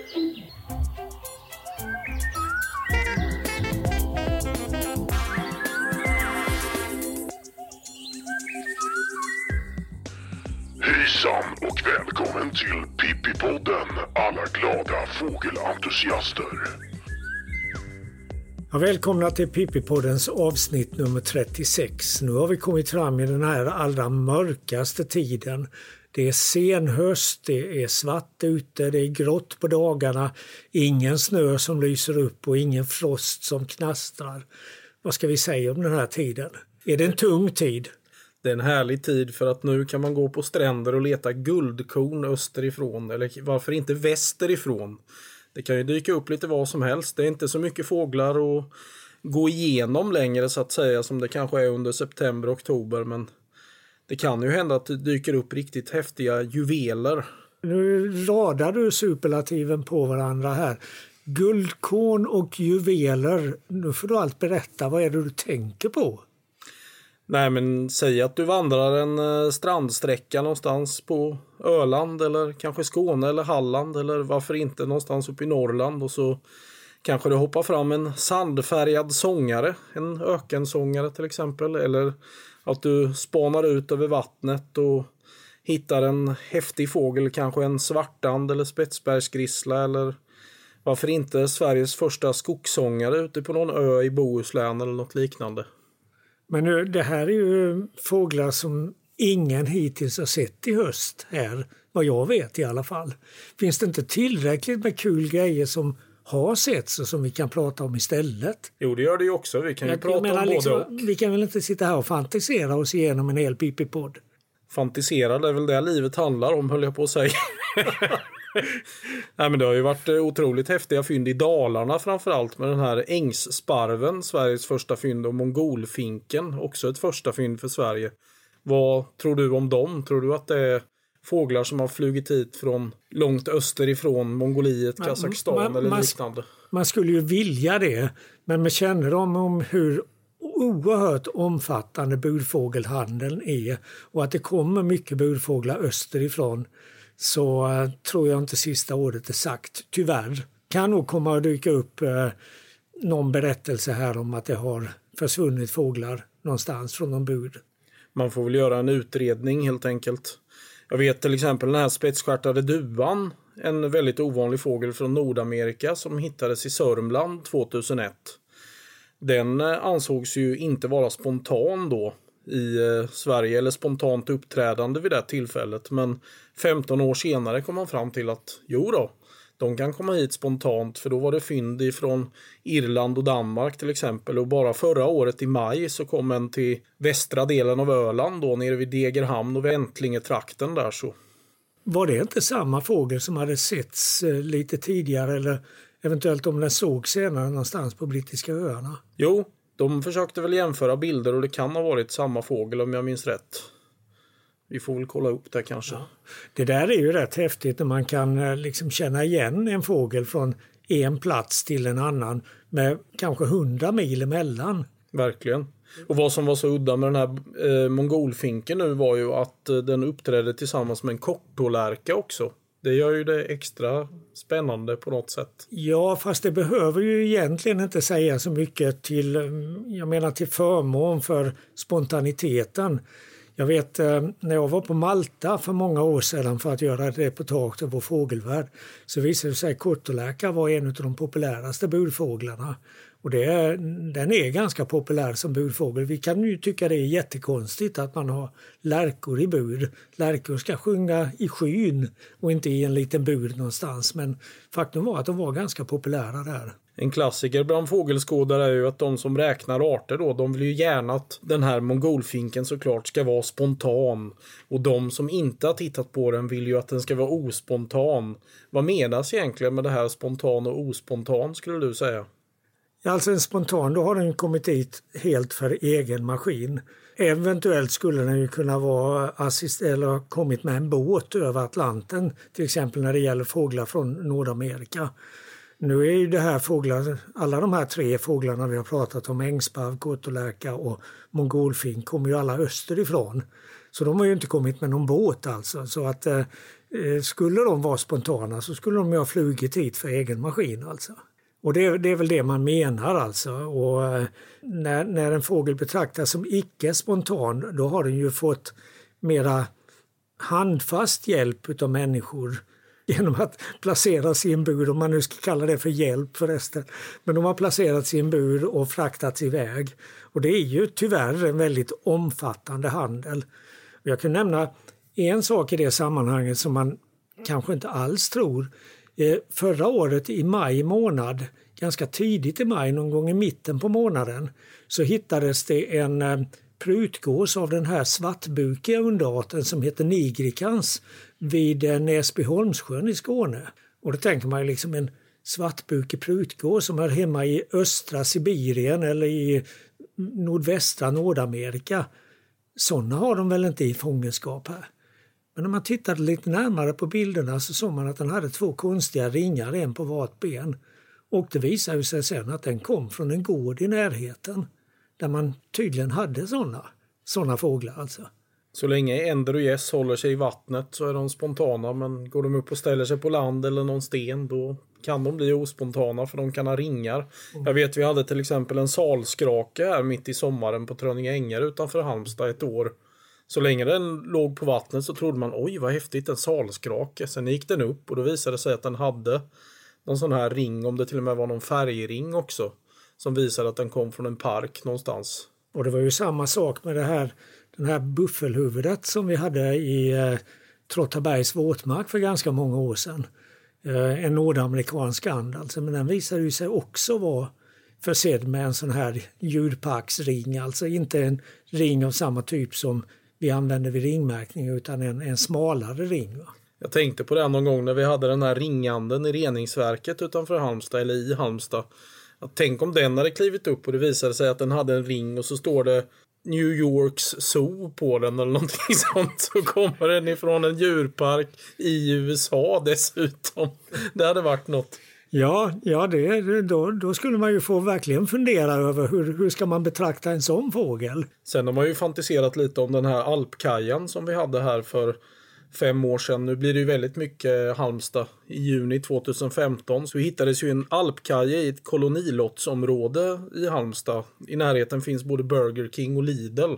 Hejsan och välkommen till Pippipodden alla glada fågelentusiaster. Ja, välkomna till Pippipoddens avsnitt nummer 36. Nu har vi kommit fram i den här allra mörkaste tiden. Det är sen höst, det är svart ute, det är grått på dagarna, ingen snö som lyser upp och ingen frost som knastrar. Vad ska vi säga om den här tiden? Är det en tung tid? Det är en härlig tid för att nu kan man gå på stränder och leta guldkorn österifrån eller varför inte västerifrån. Det kan ju dyka upp lite vad som helst. Det är inte så mycket fåglar att gå igenom längre så att säga som det kanske är under september, oktober men det kan ju hända att det dyker upp riktigt häftiga juveler. Nu radar du superlativen på varandra här. Guldkorn och juveler. Nu får du allt berätta. Vad är det du tänker på? Nej men säg att du vandrar en eh, strandsträcka någonstans på Öland eller kanske Skåne eller Halland eller varför inte någonstans uppe i Norrland och så kanske det hoppar fram en sandfärgad sångare, en ökensångare till exempel eller att du spanar ut över vattnet och hittar en häftig fågel, kanske en svartand eller spetsbergsgrissla eller varför inte Sveriges första skogssångare ute på någon ö i Bohuslän eller något liknande. Men nu, det här är ju fåglar som ingen hittills har sett i höst här, vad jag vet i alla fall. Finns det inte tillräckligt med kul grejer som har setts och som vi kan prata om istället? Jo, det gör det ju också. Vi kan ju Jag prata menar om både liksom, och. Vi kan väl inte sitta här och fantisera oss igenom en hel Pippi-podd? Fantisera, det är väl det livet handlar om, höll jag på att säga. Nej, men det har ju varit eh, otroligt häftiga fynd i Dalarna framförallt med den här ängssparven, Sveriges första fynd, och mongolfinken, också ett första fynd för Sverige. Vad tror du om dem? Tror du att det är fåglar som har flugit hit från långt österifrån, Mongoliet, Man- Kazakstan man- eller liknande? Man skulle ju vilja det, men med kännedom om hur oerhört omfattande burfågelhandeln är och att det kommer mycket burfåglar österifrån så eh, tror jag inte sista ordet är sagt, tyvärr. Kan nog komma att dyka upp eh, någon berättelse här om att det har försvunnit fåglar någonstans från någon bur. Man får väl göra en utredning helt enkelt. Jag vet till exempel den här spetsstjärtade duvan, en väldigt ovanlig fågel från Nordamerika som hittades i Sörmland 2001. Den eh, ansågs ju inte vara spontan då i eh, Sverige eller spontant uppträdande vid det tillfället. Men 15 år senare kom man fram till att jo då, de kan komma hit spontant för då var det fynd ifrån Irland och Danmark till exempel. Och bara förra året i maj så kom en till västra delen av Öland då nere vid Degerhamn och Väntlingetrakten där så. Var det inte samma fågel som hade setts eh, lite tidigare eller eventuellt om den såg senare någonstans på brittiska öarna? Jo, de försökte väl jämföra bilder och det kan ha varit samma fågel om jag minns rätt. Vi får väl kolla upp det kanske. Det där är ju rätt häftigt när man kan eh, liksom känna igen en fågel från en plats till en annan med kanske hundra mil emellan. Verkligen. Och vad som var så udda med den här eh, mongolfinken nu var ju att eh, den uppträdde tillsammans med en kortålärka också. Det gör ju det extra spännande på något sätt. Ja, fast det behöver ju egentligen inte säga så mycket till, eh, jag menar till förmån för spontaniteten. Jag vet eh, när jag var på Malta för många år sedan för att göra ett reportage över vår fågelvärld så visade det sig att kortålärka var en av de populäraste burfåglarna. Och det är, den är ganska populär som burfågel. Vi kan ju tycka det är jättekonstigt att man har lärkor i bur. Lärkor ska sjunga i skyn och inte i en liten bur någonstans. Men faktum var att de var ganska populära där. En klassiker bland fågelskådare är ju att de som räknar arter då, de vill ju gärna att den här mongolfinken såklart ska vara spontan. Och de som inte har tittat på den vill ju att den ska vara ospontan. Vad menas egentligen med det här spontan och ospontan skulle du säga? Alltså en spontan, då har den kommit dit helt för egen maskin. Eventuellt skulle den ju kunna vara assist eller ha kommit med en båt över Atlanten, till exempel när det gäller fåglar från Nordamerika. Nu är ju det här fåglar, alla de här tre fåglarna vi har pratat om, ängsparv, kotolärka och mongolfink, kommer ju alla österifrån. Så de har ju inte kommit med någon båt alltså. Så att eh, eh, skulle de vara spontana så skulle de ju ha flugit hit för egen maskin alltså. Och det, det, är väl det man menar alltså. Och eh, när, när en fågel betraktas som icke spontan då har den ju fått mera handfast hjälp av människor genom att placeras i en bur, om man nu ska kalla det för hjälp förresten. Men de har placerats i en bur och fraktats iväg. Och det är ju tyvärr en väldigt omfattande handel. Jag kan nämna en sak i det sammanhanget som man kanske inte alls tror. Eh, förra året i maj månad, ganska tidigt i maj, någon gång i mitten på månaden, så hittades det en eh, utgås prutgås av den här svartbukiga underarten som heter nigrikans vid eh, Näsbyholmssjön i Skåne. Och då tänker man ju liksom en svartbukig prutgås som är hemma i östra Sibirien eller i nordvästra Nordamerika. Sådana har de väl inte i fångenskap här. Men när man tittade lite närmare på bilderna så såg man att den hade två konstiga ringar, en på vart ben. Och det visade sig sen att den kom från en gård i närheten där man tydligen hade sådana såna fåglar. Alltså. Så länge änder och gäss håller sig i vattnet så är de spontana men går de upp och ställer sig på land eller någon sten då kan de bli ospontana för de kan ha ringar. Mm. Jag vet vi hade till exempel en salskrake här mitt i sommaren på Trönninge ängar utanför Halmstad ett år. Så länge den låg på vattnet så trodde man oj vad häftigt en salskrake. Sen gick den upp och då visade det sig att den hade någon sån här ring om det till och med var någon färgring också. Som visade att den kom från en park någonstans. Och det var ju samma sak med det här, den här buffelhuvudet som vi hade i eh, Trottabergs våtmark för ganska många år sedan. Eh, en nordamerikansk and alltså, men den visade ju sig också vara försedd med en sån här djurparksring, alltså inte en ring av samma typ som vi använder vid ringmärkning utan en, en smalare ring. Va? Jag tänkte på det någon gång när vi hade den här ringanden i reningsverket utanför Halmstad eller i Halmstad. Att tänk om den hade klivit upp och det visade sig att den hade en ring och så står det New Yorks Zoo på den eller någonting sånt. Så kommer den ifrån en djurpark i USA dessutom. Det hade varit något. Ja, ja det, då, då skulle man ju få verkligen fundera över hur, hur ska man betrakta en sån fågel. Sen har man ju fantiserat lite om den här alpkajan som vi hade här för fem år sedan. Nu blir det ju väldigt mycket Halmstad. I juni 2015 så hittades ju en alpkaje i ett kolonilottsområde i Halmstad. I närheten finns både Burger King och Lidl.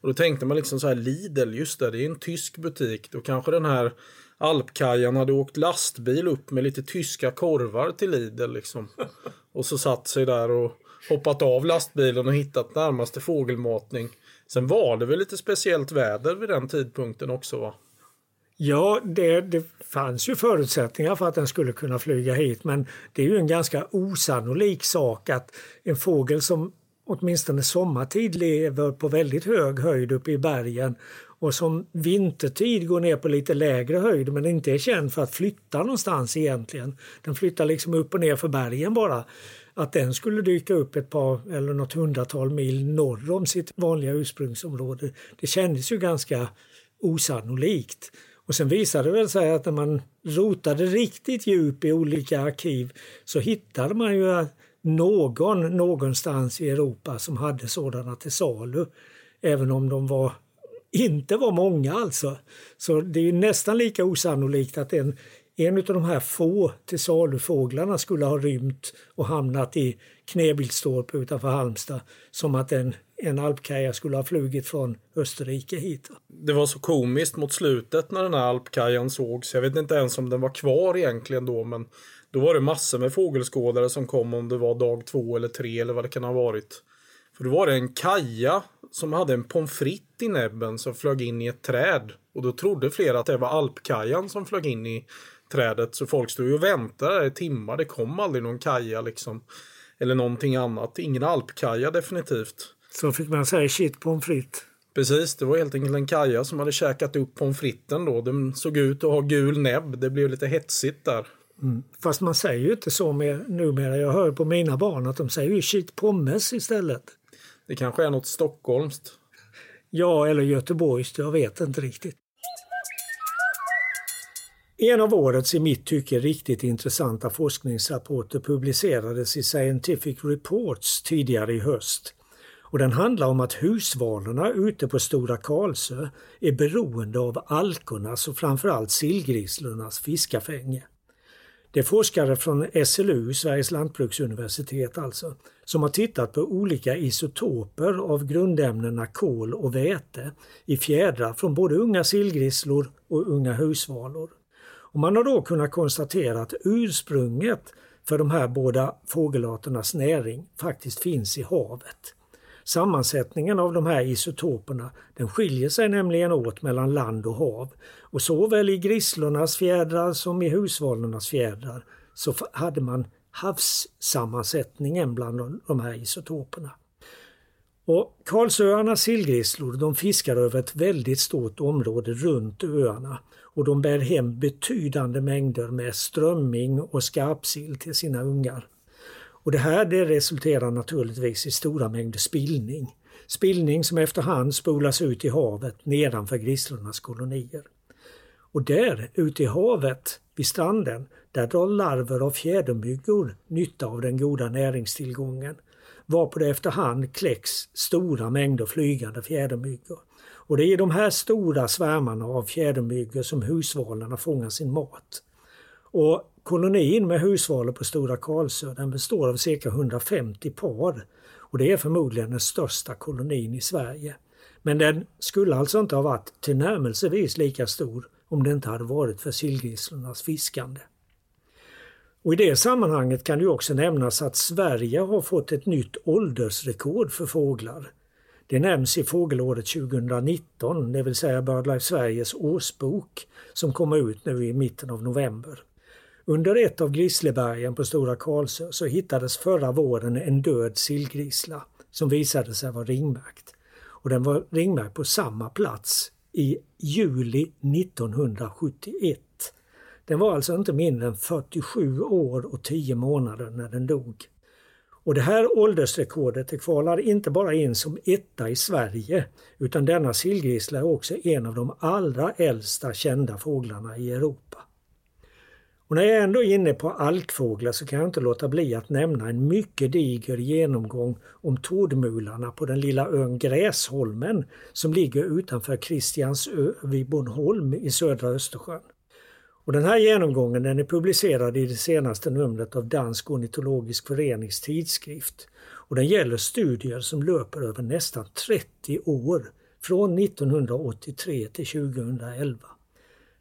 Och då tänkte man liksom så här Lidl, just det, det är en tysk butik. Då kanske den här alpkajan hade åkt lastbil upp med lite tyska korvar till Lidl liksom. Och så satt sig där och hoppat av lastbilen och hittat närmaste fågelmatning. Sen var det väl lite speciellt väder vid den tidpunkten också va? Ja, det, det fanns ju förutsättningar för att den skulle kunna flyga hit men det är ju en ganska osannolik sak att en fågel som åtminstone sommartid lever på väldigt hög höjd uppe i bergen och som vintertid går ner på lite lägre höjd men inte är känd för att flytta någonstans egentligen. Den flyttar liksom upp och ner för bergen bara. Att den skulle dyka upp ett par eller något hundratal mil norr om sitt vanliga ursprungsområde, det kändes ju ganska osannolikt. Och sen visade det sig att när man rotade riktigt djupt i olika arkiv så hittade man ju någon någonstans i Europa som hade sådana till salu. Även om de var inte var många alltså. Så det är nästan lika osannolikt att en, en av de här få till salufåglarna skulle ha rymt och hamnat i Knebylstorp utanför Halmstad som att en, en alpkaja skulle ha flugit från Österrike hit. Det var så komiskt mot slutet när den här alpkajan sågs. Jag vet inte ens om den var kvar egentligen då men då var det massor med fågelskådare som kom om det var dag två eller tre eller vad det kan ha varit. För då var det en kaja som hade en pommes frites i näbben som flög in i ett träd. Och då trodde flera att det var alpkajan som flög in i trädet. Så folk stod och väntade i timmar. Det kom aldrig någon kaja liksom. Eller någonting annat. Ingen alpkaja definitivt. Så fick man säga shit pommes frites. Precis, det var helt enkelt en kaja som hade käkat upp pommes fritesen då. Den såg ut att ha gul näbb. Det blev lite hetsigt där. Mm. Fast man säger ju inte så med, numera. Jag hör på mina barn att de säger ju shit pommes istället. Det kanske är något stockholmskt. Ja, eller göteborgskt. Jag vet inte riktigt. En av årets i mitt tycke riktigt intressanta forskningsrapporter publicerades i Scientific Reports tidigare i höst. Och den handlar om att husvalarna ute på Stora Karlsö är beroende av alkornas och framförallt sillgrisslornas fiskafänge. Det är forskare från SLU, Sveriges lantbruksuniversitet alltså, som har tittat på olika isotoper av grundämnena kol och väte i fjädrar från både unga sillgrisslor och unga husvalor. Och man har då kunnat konstatera att ursprunget för de här båda fågelarternas näring faktiskt finns i havet. Sammansättningen av de här isotoperna den skiljer sig nämligen åt mellan land och hav. Och såväl i grisslornas fjädrar som i husvalornas fjädrar så hade man havssammansättningen bland de här isotoperna. Och Karlsöarnas sillgrisslor de fiskar över ett väldigt stort område runt öarna och de bär hem betydande mängder med strömming och skarpsill till sina ungar. Och det här det resulterar naturligtvis i stora mängder spillning. Spillning som efterhand spolas ut i havet nedanför grisslornas kolonier. Och där ute i havet, vid stranden, där drar larver av fjädermyggor nytta av den goda näringstillgången. Varpå det efterhand kläcks stora mängder flygande fjädermyggor. Och det är i de här stora svärmarna av fjädermyggor som husvalarna fångar sin mat. Och Kolonin med husvalor på Stora Karlsö den består av cirka 150 par och det är förmodligen den största kolonin i Sverige. Men den skulle alltså inte ha varit tillnärmelsevis lika stor om det inte hade varit för sillgrisslornas fiskande. Och I det sammanhanget kan det också nämnas att Sverige har fått ett nytt åldersrekord för fåglar. Det nämns i fågelåret 2019, det vill säga BirdLife Sveriges årsbok som kommer ut nu i mitten av november. Under ett av Grisslebergen på Stora Karlsö så hittades förra våren en död sillgrissla som visade sig vara ringmärkt. Och den var ringmärkt på samma plats i juli 1971. Den var alltså inte mindre än 47 år och 10 månader när den dog. Och det här åldersrekordet kvalar inte bara in som etta i Sverige utan denna sillgrissla är också en av de allra äldsta kända fåglarna i Europa. Och när jag ändå är inne på alkfåglar så kan jag inte låta bli att nämna en mycket diger genomgång om tordmularna på den lilla ön Gräsholmen som ligger utanför Kristiansö vid Bornholm i södra Östersjön. Och den här genomgången den är publicerad i det senaste numret av Dansk ornitologisk förenings tidskrift. Och den gäller studier som löper över nästan 30 år, från 1983 till 2011.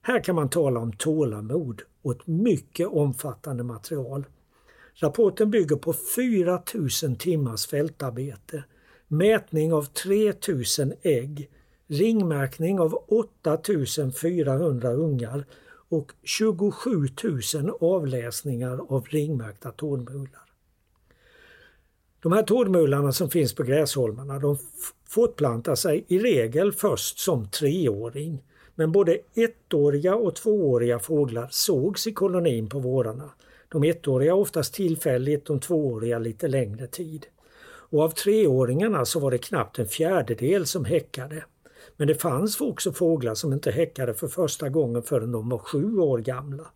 Här kan man tala om tålamod och ett mycket omfattande material. Rapporten bygger på 4000 timmars fältarbete, mätning av 3000 ägg, ringmärkning av 8400 ungar och 27 000 avläsningar av ringmärkta tårmular. De här tårmularna som finns på gräsholmarna de fortplantar sig i regel först som treåring men både ettåriga och tvååriga fåglar sågs i kolonin på vårarna. De ettåriga oftast tillfälligt, de tvååriga lite längre tid. Och av treåringarna så var det knappt en fjärdedel som häckade. Men det fanns också fåglar som inte häckade för första gången förrän de var sju år gamla.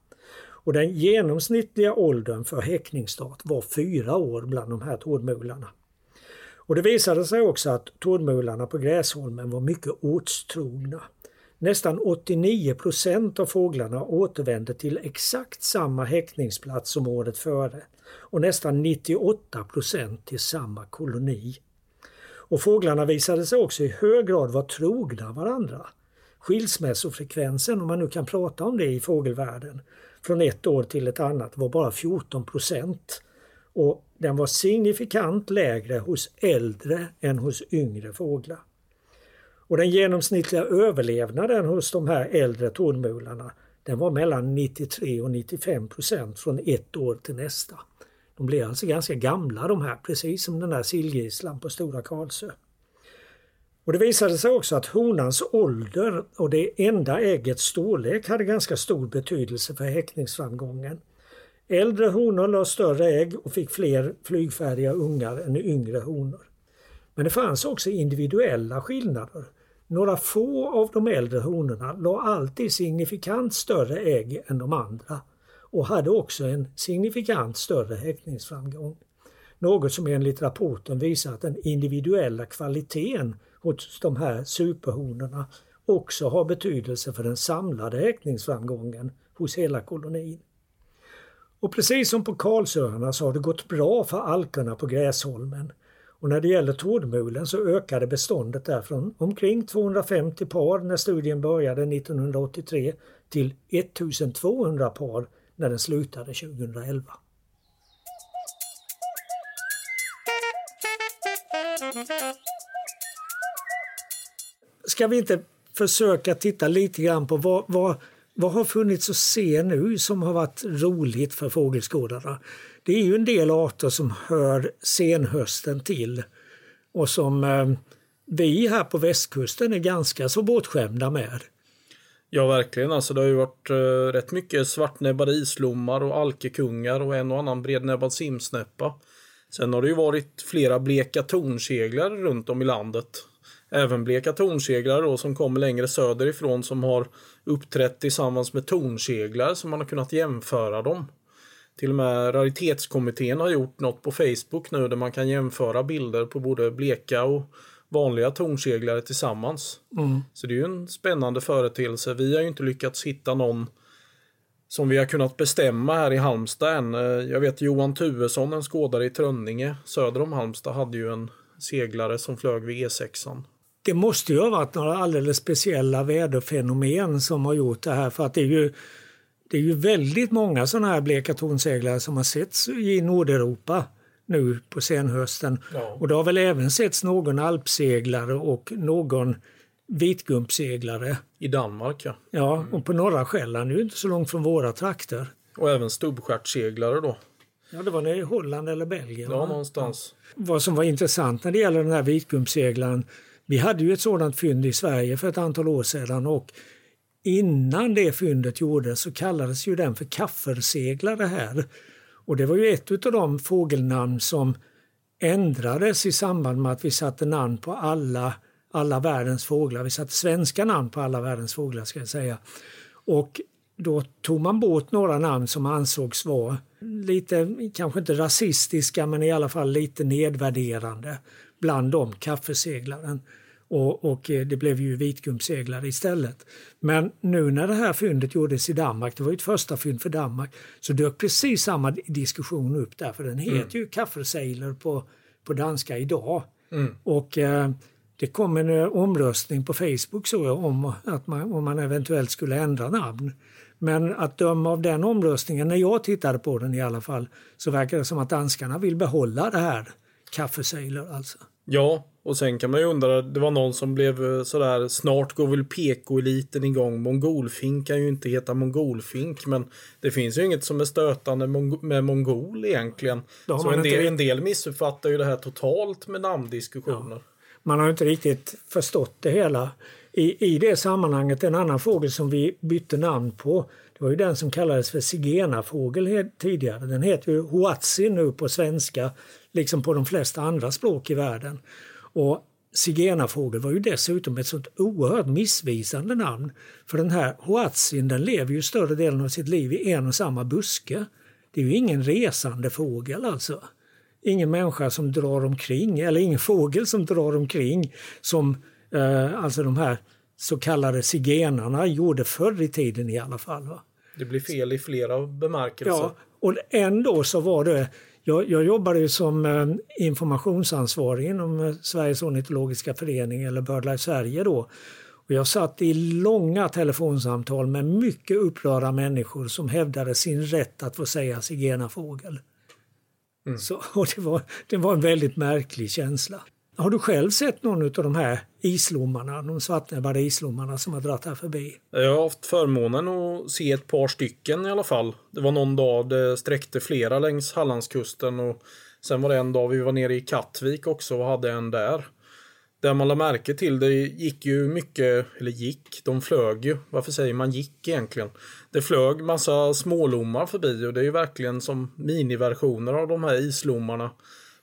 Och den genomsnittliga åldern för häckningsstart var fyra år bland de här tordmularna. Och det visade sig också att tordmularna på Gräsholmen var mycket åtstrogna. Nästan 89 procent av fåglarna återvände till exakt samma häckningsplats som året före och nästan 98 procent till samma koloni. Och fåglarna visade sig också i hög grad vara trogna varandra. Skilsmässofrekvensen, om man nu kan prata om det i fågelvärlden, från ett år till ett annat var bara 14 procent. Och den var signifikant lägre hos äldre än hos yngre fåglar. Och den genomsnittliga överlevnaden hos de här äldre tornmularna den var mellan 93 och 95 procent från ett år till nästa. De blir alltså ganska gamla de här, precis som den där sillgisslan på Stora Karlsö. Och det visade sig också att honans ålder och det enda äggets storlek hade ganska stor betydelse för häckningsframgången. Äldre honor la större ägg och fick fler flygfärdiga ungar än yngre honor. Men det fanns också individuella skillnader. Några få av de äldre honorna la alltid signifikant större ägg än de andra och hade också en signifikant större häckningsframgång. Något som enligt rapporten visar att den individuella kvaliteten hos de här superhonorna också har betydelse för den samlade häckningsframgången hos hela kolonin. Och precis som på Karlsöarna så har det gått bra för alkerna på Gräsholmen. Och när det gäller tordmulen så ökade beståndet där från omkring 250 par när studien började 1983 till 1200 par när den slutade 2011. Ska vi inte försöka titta lite grann på vad, vad, vad har funnits att se nu som har varit roligt för fågelskådarna? Det är ju en del arter som hör senhösten till och som eh, vi här på västkusten är ganska så bortskämda med. Ja, verkligen. Alltså, det har ju varit eh, rätt mycket svartnäbbade islommar och alkekungar och en och annan brednäbbad simsnäppa. Sen har det ju varit flera bleka tornseglar runt om i landet. Även bleka tornseglar då som kommer längre söderifrån som har uppträtt tillsammans med tornseglar som man har kunnat jämföra dem. Till och med raritetskommittén har gjort något på Facebook nu där man kan jämföra bilder på både bleka och vanliga tornseglare tillsammans. Mm. Så det är ju en spännande företeelse. Vi har ju inte lyckats hitta någon som vi har kunnat bestämma här i Halmstad än. Jag vet Johan Tuesson, en skådare i Trönninge söder om Halmstad, hade ju en seglare som flög vid E6. Det måste ju ha varit några alldeles speciella väderfenomen som har gjort det här för att det är ju det är ju väldigt många sådana här bleka tornseglare som har setts i Nordeuropa nu på senhösten. Ja. Och det har väl även setts någon alpseglare och någon vitgumpseglare. I Danmark ja. Ja, och på norra Själland, det är ju inte så långt från våra trakter. Och även stubbstjärtseglare då. Ja, det var nere i Holland eller Belgien. Ja, va? någonstans. Vad som var intressant när det gäller den här vitgumpseglaren, vi hade ju ett sådant fynd i Sverige för ett antal år sedan och innan det fyndet gjordes så kallades ju den för kafferseglare här. Och det var ju ett av de fågelnamn som ändrades i samband med att vi satte namn på alla, alla världens fåglar. Vi satte svenska namn på alla världens fåglar ska jag säga. Och då tog man bort några namn som ansågs vara lite, kanske inte rasistiska men i alla fall lite nedvärderande. Bland dem kaffeseglaren. Och, och eh, det blev ju vitgummseglare istället. Men nu när det här fyndet gjordes i Danmark, det var ju ett första fynd för Danmark, så dök precis samma diskussion upp där, för den heter mm. ju kaffesejler på, på danska idag. Mm. Och eh, det kom en eh, omröstning på Facebook så om att man, om man eventuellt skulle ändra namn. Men att döma av den omröstningen, när jag tittade på den i alla fall, så verkar det som att danskarna vill behålla det här kaffesejler alltså. Ja, och sen kan man ju undra, det var någon som blev eh, sådär, snart går väl PK-eliten igång. Mongolfink kan ju inte heta mongolfink, men det finns ju inget som är stötande med mongol egentligen. Så en del, en del missuppfattar ju det här totalt med namndiskussioner. Ja. Man har inte riktigt förstått det hela. I, I det sammanhanget, en annan fågel som vi bytte namn på, det var ju den som kallades för zigenarfågel tidigare. Den heter ju huatzi nu på svenska, liksom på de flesta andra språk i världen. Och zigenarfågel var ju dessutom ett sånt oerhört missvisande namn. För den här hoatzin den lever ju större delen av sitt liv i en och samma buske. Det är ju ingen resande fågel alltså. Ingen människa som drar omkring, eller ingen fågel som drar omkring som eh, alltså de här så kallade zigenarna gjorde förr i tiden i alla fall. Va? Det blir fel i flera bemärkelser. Ja, och ändå så var det jag, jag jobbade ju som informationsansvarig inom eh, Sveriges ornitologiska förening eller BirdLife Sverige då. Och jag satt i långa telefonsamtal med mycket upprörda människor som hävdade sin rätt att få säga zigenarfågel. Mm. Så, och det, var, det var en väldigt märklig känsla. Har du själv sett någon av de här islommarna, de svartnäbbade islommarna som har dragit här förbi? Jag har haft förmånen att se ett par stycken i alla fall. Det var någon dag det sträckte flera längs Hallandskusten och sen var det en dag vi var nere i Kattvik också och hade en där. Det man lade märke till, det gick ju mycket, eller gick, de flög ju. Varför säger man gick egentligen? Det flög massa smålommar förbi och det är ju verkligen som miniversioner av de här islommarna.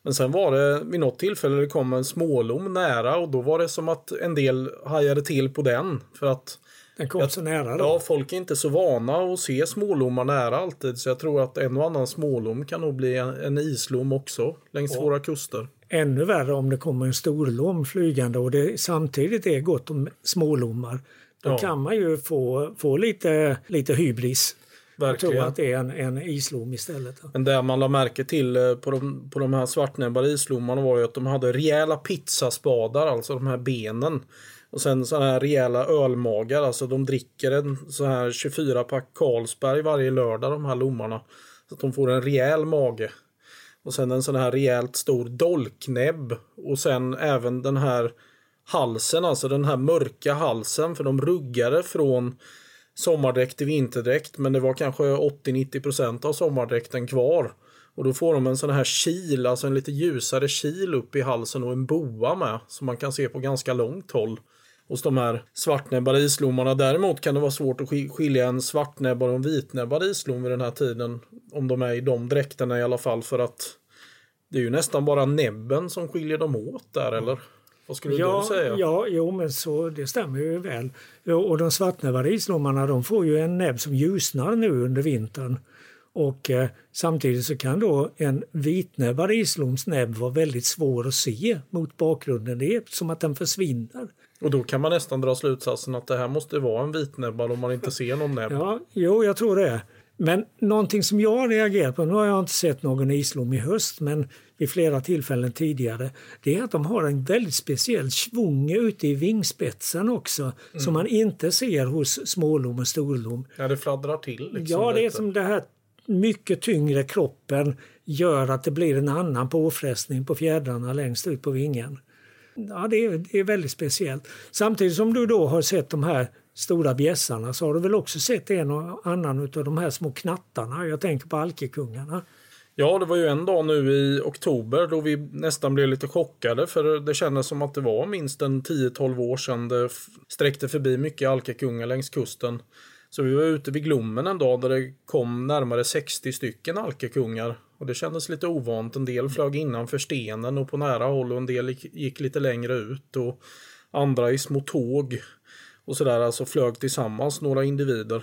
Men sen var det vid något tillfälle det kom en smålom nära och då var det som att en del hajade till på den. För att Den kom så nära då. Ja, folk är inte så vana att se smålommar nära alltid. Så jag tror att en och annan smålom kan nog bli en, en islom också längs våra kuster. Ännu värre om det kommer en storlom flygande och det samtidigt är gott om smålommar. Då Ja. kan man ju få, få lite, lite hybris. Jag tror Verkligen. att det är en, en islom istället. Men det man la märke till eh, på de, på de här svartnäbbade islommarna var ju att de hade rejäla pizzaspadar, alltså de här benen. Och sen så här rejäla ölmagar, alltså de dricker en så här 24 pack Carlsberg varje lördag de här lommarna. Så att de får en rejäl mage. Och sen en sån här rejält stor dolknäbb. Och sen även den här halsen, alltså den här mörka halsen. För de ruggade från sommardräkt till vinterdräkt. Men det var kanske 80-90% av sommardräkten kvar. Och då får de en sån här kil, alltså en lite ljusare kil upp i halsen och en boa med. Som man kan se på ganska långt håll. Hos de här svartnäbbade islommarna. Däremot kan det vara svårt att skilja en svartnäbbad och en vitnäbbad islom vid den här tiden. Om de är i de dräkterna i alla fall. För att det är ju nästan bara näbben som skiljer dem åt där, eller? Vad skulle Ja, du säga? ja, jo, men så, det stämmer ju väl. Och de svartnäbbade islommarna de får ju en näbb som ljusnar nu under vintern. Och eh, samtidigt så kan då en vitnäbbad isloms näbb vara väldigt svår att se mot bakgrunden. Det är som att den försvinner. Och då kan man nästan dra slutsatsen att det här måste vara en vitnäbbad om man inte ser någon näbb. Ja, jo, jag tror det. Men någonting som jag har reagerat på, nu har jag inte sett någon islom i höst, men vid flera tillfällen tidigare, det är att de har en väldigt speciell svung ute i vingspetsen också, som man inte ser hos smålom och storlom. Ja, det fladdrar till. Liksom Ja, det är lite. som det här mycket tyngre kroppen gör att det blir en annan påfrestning på fjädrarna längst ut på vingen. Ja, det är, det är väldigt speciellt. Samtidigt som du då har sett de här stora bjässarna så har du väl också sett en och annan av de här små knattarna. Jag tänker på alkekungarna. Ja, det var ju en dag nu i oktober då vi nästan blev lite chockade för det kändes som att det var minst en 10-12 år sedan det sträckte förbi mycket alkakungar längs kusten. Så vi var ute vid Glommen en dag där det kom närmare 60 stycken alkekungar. Och det kändes lite ovant. En del flög innanför stenen och på nära håll och en del gick, gick lite längre ut. Och andra i små tåg och sådär, alltså flög tillsammans några individer.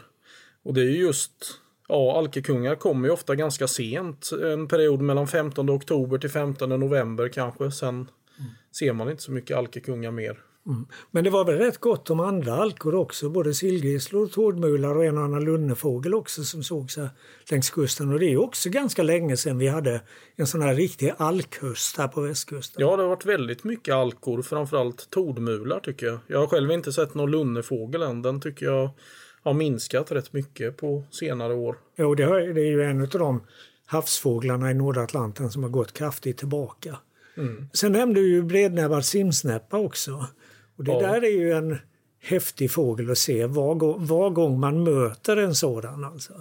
Och det är ju just, ja, alkekungar kommer ju ofta ganska sent. En period mellan 15 oktober till 15 november kanske. Sen ser man inte så mycket alkekungar mer. Men det var väl rätt gott om andra alkor också, både sillgrisslor, tårdmular och en och annan lunnefågel också som sågs här längs kusten. Och det är också ganska länge sedan vi hade en sån här riktig alkhöst här på västkusten. Ja, det har varit väldigt mycket alkor, framförallt tordmular tycker jag. Jag har själv inte sett någon lunnefågel än. Den tycker jag har minskat rätt mycket på senare år. Jo, det, är ju en av de havsfåglarna i norra Atlanten som har gått kraftigt tillbaka. Sen nämnde du ju brednäbbad simsnäppa också. Och det Ja. där är ju en häftig fågel att se var, var gång man möter en sådan. Alltså.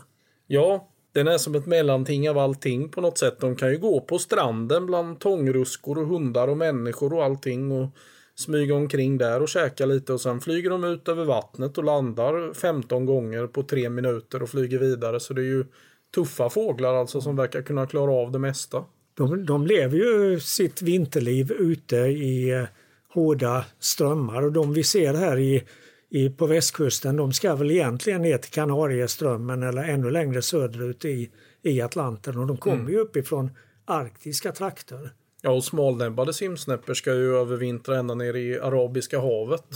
Ja, den är som ett mellanting av allting på något sätt. De kan ju gå på stranden bland tångruskor och hundar och människor och allting och smyga omkring där och käka lite och sen flyger de ut över vattnet och landar 15 gånger på tre minuter och flyger vidare. Så det är ju tuffa fåglar alltså som verkar kunna klara av det mesta. De, de lever ju sitt vinterliv ute i eh, hårda strömmar och de vi ser här i, i, på västkusten de ska väl egentligen ner till Kanarieströmmen eller ännu längre söderut i, i Atlanten och de kommer ju uppifrån arktiska trakter. Ja, och smalnäbbade simsnäppor ska ju övervintra ända ner i Arabiska havet.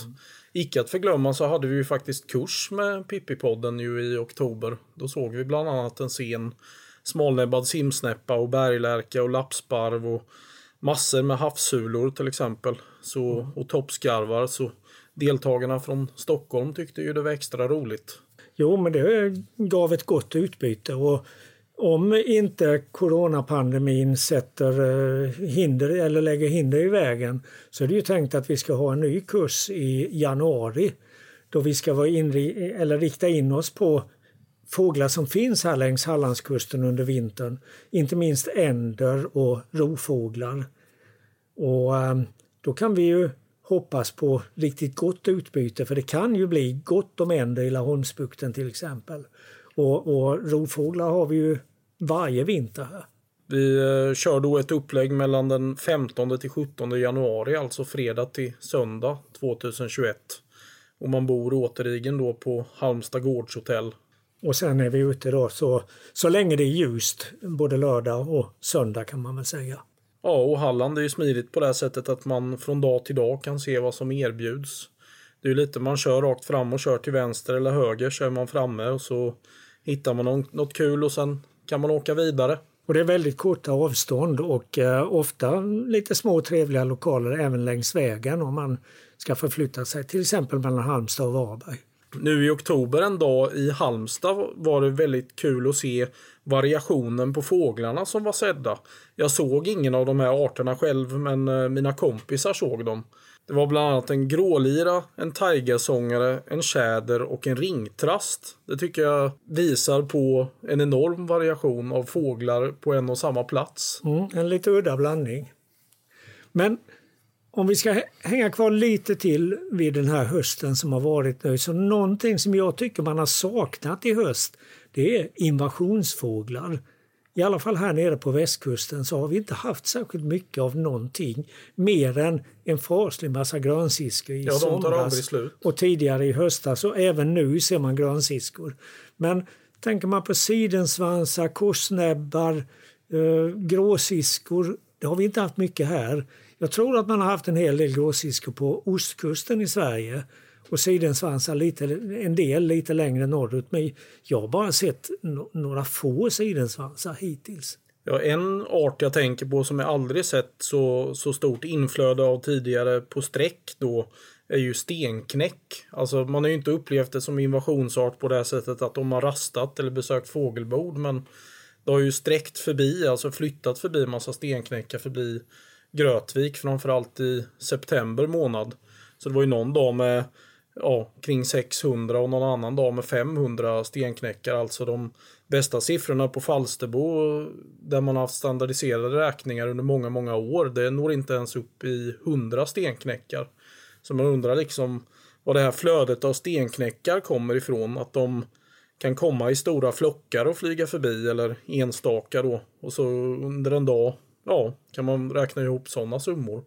Icke att förglömma så hade vi ju faktiskt kurs med Pippipodden ju i oktober. Då såg vi bland annat en sen smalnäbbad simsnäppa och berglärka och lappsparv och massor med havssulor till exempel. Så, och toppskarvar. Så deltagarna från Stockholm tyckte ju det var extra roligt. Jo, men det gav ett gott utbyte och om inte coronapandemin sätter eh, hinder eller lägger hinder i vägen så är det ju tänkt att vi ska ha en ny kurs i januari då vi ska vara inri eller rikta in oss på fåglar som finns här längs Hallandskusten under vintern. Inte minst änder och rovfåglar. Och eh, då kan vi ju hoppas på riktigt gott utbyte för det kan ju bli gott om änder i Laholmsbukten till exempel. Och, och rovfåglar har vi ju varje vinter här. Vi eh, kör då ett upplägg mellan den 15 till 17 januari, alltså fredag till söndag 2021. Och man bor återigen då på Halmstad gårdshotell. Och sen är vi ute då så, så länge det är ljust, både lördag och söndag kan man väl säga. Ja, och Halland är ju smidigt på det sättet att man från dag till dag kan se vad som erbjuds. Det är ju lite man kör rakt fram och kör till vänster eller höger kör man framme och så hittar man något kul och sen kan man åka vidare. Och det är väldigt korta avstånd och eh, ofta lite små trevliga lokaler även längs vägen om man ska förflytta sig till exempel mellan Halmstad och Varberg. Nu i oktober en dag i Halmstad var det väldigt kul att se variationen på fåglarna som var sedda. Jag såg ingen av de här arterna själv men eh, mina kompisar såg dem. Det var bland annat en grålira, en tigersångare, en tjäder och en ringtrast. Det tycker jag visar på en enorm variation av fåglar på en och samma plats. Mm, en lite udda blandning. Men om vi ska hänga kvar lite till vid den här hösten som har varit nu, så någonting som jag tycker man har saknat i höst, det är invasionsfåglar. I alla fall här nere på västkusten så har vi inte haft särskilt mycket av någonting mer än en faslig massa grönsiskor i ja, somras och tidigare i höstas och även nu ser man grönsiskor. Men tänker man på sidensvansar, korsnäbbar, eh, gråsiskor, det har vi inte haft mycket här. Jag tror att man har haft en hel del gråsiskor på ostkusten i Sverige och sidensvansar lite, en del lite längre norrut. Men jag har bara sett några få sidensvansar hittills. Ja, en art jag tänker på som jag aldrig sett så, så stort inflöde av tidigare på sträck då är ju stenknäck. Alltså man har ju inte upplevt det som invasionsart på det sättet att de har rastat eller besökt fågelbord men det har ju sträckt förbi, alltså flyttat förbi massa stenknäckar förbi Grötvik framförallt i september månad. Så det var ju någon dag med ja, kring 600 och någon annan dag med 500 stenknäckar. Alltså de bästa siffrorna på Falsterbo där man haft standardiserade räkningar under många, många år. Det når inte ens upp i 100 stenknäckar. Så man undrar liksom var det här flödet av stenknäckar kommer ifrån. Att de kan komma i stora flockar och flyga förbi eller enstaka då. Och så under en dag ja, kan man räkna ihop sådana summor.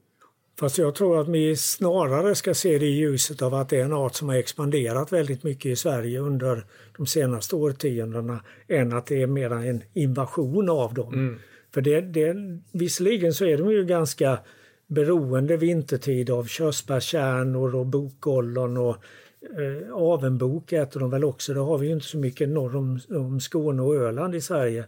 Fast jag tror att vi snarare ska se det i ljuset av att det är en art som har expanderat väldigt mycket i Sverige under de senaste årtiondena än att det är mera en invasion av dem. Mm. För det, det, visserligen så är de ju ganska beroende vintertid av körsbärskärnor och bokollon och eh, avenbok äter de väl också. Det har vi ju inte så mycket norr om, om Skåne och Öland i Sverige.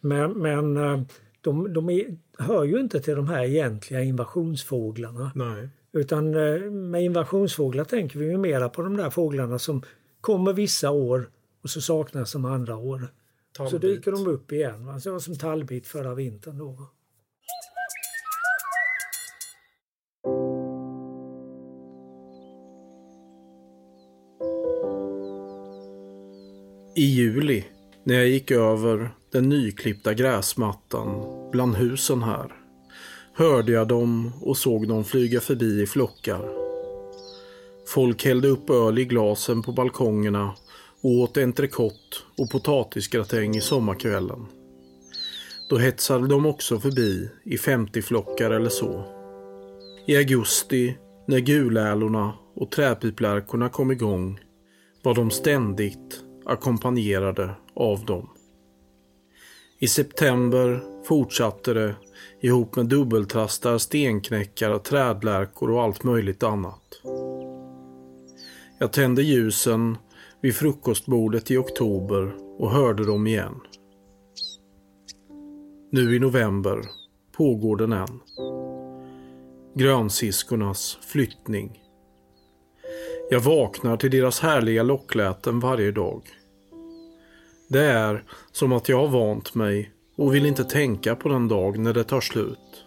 Men, men eh, de, de är, hör ju inte till de här egentliga invasionsfåglarna. Nej. Utan eh, med invasionsfåglar tänker vi ju mera på de där fåglarna som kommer vissa år och så saknas de andra år. Tallbit. Så dyker de upp igen. Alltså som tallbit förra vintern då. I juli när jag gick över den nyklippta gräsmattan bland husen här hörde jag dem och såg dem flyga förbi i flockar. Folk hällde upp öl i glasen på balkongerna och åt entrecote och potatisgratäng i sommarkvällen. Då hetsade de också förbi i 50 flockar eller så. I augusti, när gulälorna och träpiplärkorna kom igång, var de ständigt ackompanjerade av dem. I september fortsatte det ihop med dubbeltrastar, stenknäckar, trädlärkor och allt möjligt annat. Jag tände ljusen vid frukostbordet i oktober och hörde dem igen. Nu i november pågår den än. Grönsiskornas flyttning. Jag vaknar till deras härliga lockläten varje dag. Det är som att jag har vant mig och vill inte tänka på den dag när det tar slut.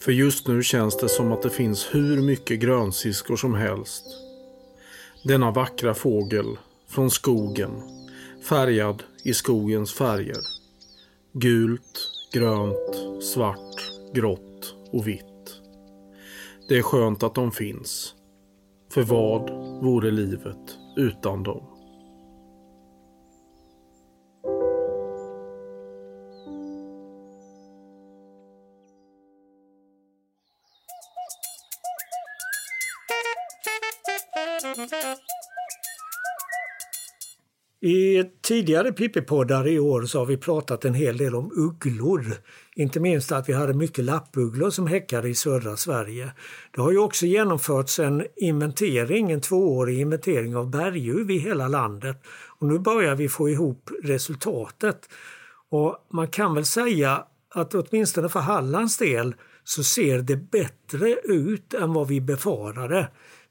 För just nu känns det som att det finns hur mycket grönsiskor som helst. Denna vackra fågel från skogen, färgad i skogens färger. Gult, grönt, svart, grått och vitt. Det är skönt att de finns. För vad vore livet utan dem? I tidigare Pippi-poddar i år så har vi pratat en hel del om ugglor. Inte minst att vi hade mycket lappugglor som häckade i södra Sverige. Det har ju också genomförts en inventering, en tvåårig inventering av berguv i hela landet. Och nu börjar vi få ihop resultatet. Och man kan väl säga att åtminstone för Hallands del så ser det bättre ut än vad vi befarade.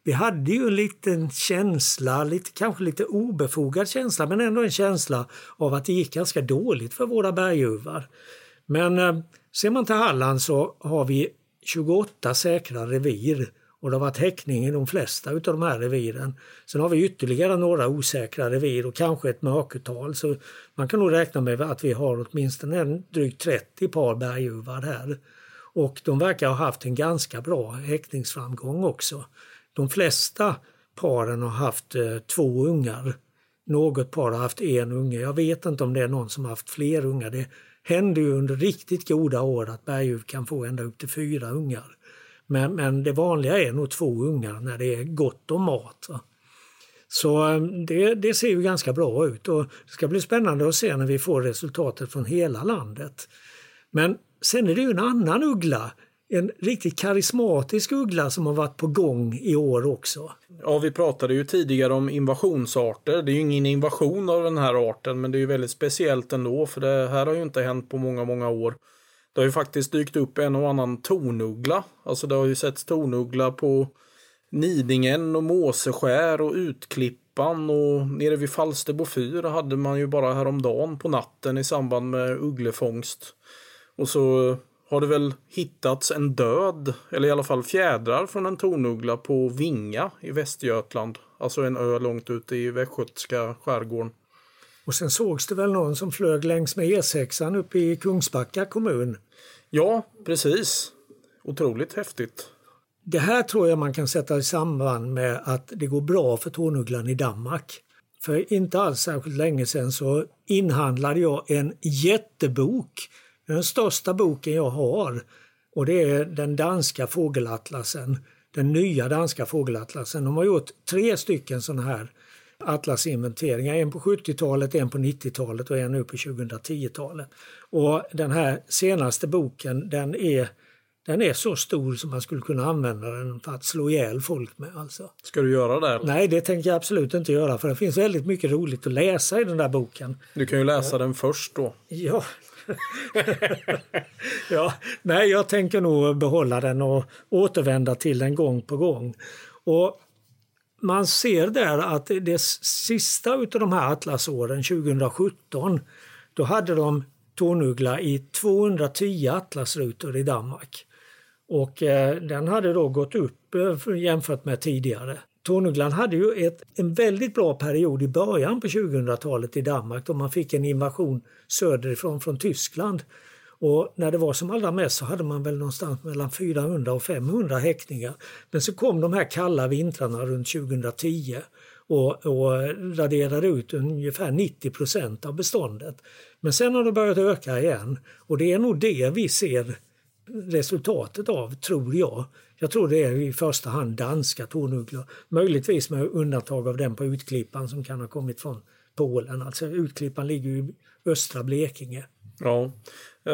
Vi hade ju en liten känsla, lite, kanske lite obefogad känsla, men ändå en känsla av att det gick ganska dåligt för våra berguvar. Men eh, ser man till Halland så har vi 28 säkra revir och det har varit häckning i de flesta av de här reviren. Sen har vi ytterligare några osäkra revir och kanske ett mörkertal så man kan nog räkna med att vi har åtminstone en drygt 30 par berguvar här. Och de verkar ha haft en ganska bra häckningsframgång också. De flesta paren har haft eh, två ungar. Något par har haft en unge. Jag vet inte om det är någon som har haft fler ungar. Det händer ju under riktigt goda år att berguv kan få ända upp till fyra ungar. Men, men det vanliga är nog två ungar när det är gott om mat. Så eh, det, det, ser ju ganska bra ut och det ska bli spännande att se när vi får resultatet från hela landet. Men sen är det ju en annan uggla en riktigt karismatisk uggla som har varit på gång i år också. Ja, vi pratade ju tidigare om invasionsarter. Det är ju ingen invasion av den här arten, men det är ju väldigt speciellt ändå, för det här har ju inte hänt på många, många år. Det har ju faktiskt dykt upp en och annan tornuggla. Alltså det har ju setts tornuggla på Nidingen och Måseskär och Utklippan och nere vid Falsterbo fyr hade man ju bara häromdagen på natten i samband med ugglefångst. Och så har det väl hittats en död, eller i alla fall fjädrar från en tornuggla på Vinga i Västergötland. Alltså en ö långt ute i västgötska skärgården. Och sen sågs det väl någon som flög längs med E6 uppe i Kungsbacka kommun. Ja, precis. Otroligt häftigt. Det här tror jag man kan sätta i samband med att det går bra för tornugglan i Danmark. För inte alls särskilt länge sedan så inhandlade jag en jättebok den största boken jag har och det är den danska fågelatlasen. Den nya danska fågelatlasen. De har gjort tre stycken sådana här atlasinventeringar. En på 70-talet, en på 90-talet och en nu på 2010-talet. Och den här senaste boken den är, den är så stor som man skulle kunna använda den för att slå ihjäl folk med. Alltså. Ska du göra det? Eller? Nej, det tänker jag absolut inte göra för det finns väldigt mycket roligt att läsa i den där boken. Du kan ju läsa den först då. Ja, ja, nej, jag tänker nog behålla den och återvända till den gång på gång. Och man ser där att det sista av de här atlasåren, 2017, då hade de tornuggla i 210 atlasrutor i Danmark. Och eh, den hade då gått upp eh, jämfört med tidigare. Tornugglan hade ju ett, en väldigt bra period i början på 2000-talet i Danmark då man fick en invasion söderifrån från Tyskland. Och när det var som allra mest så hade man väl någonstans mellan 400 och 500 häckningar. Men så kom de här kalla vintrarna runt 2010 och, och raderade ut ungefär 90 procent av beståndet. Men sen har det börjat öka igen och det är nog det vi ser resultatet av, tror jag. Jag tror det är i första hand danska tornugglor. Möjligtvis med undantag av den på Utklippan som kan ha kommit från Polen. Alltså Utklippan ligger i östra Blekinge. Ja,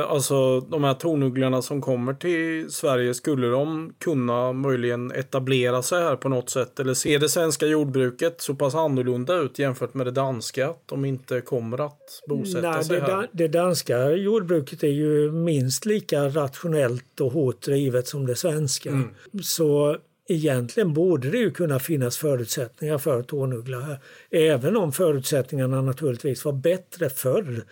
alltså de här tornugglorna som kommer till Sverige, skulle de kunna möjligen etablera sig här på något sätt? Eller ser det svenska jordbruket så pass annorlunda ut jämfört med det danska att de inte kommer att bosätta Nej, sig det, här? det danska jordbruket är ju minst lika rationellt och hårt drivet som det svenska. Mm. Så egentligen borde det ju kunna finnas förutsättningar för tornuggla här. Även om förutsättningarna naturligtvis var bättre förr.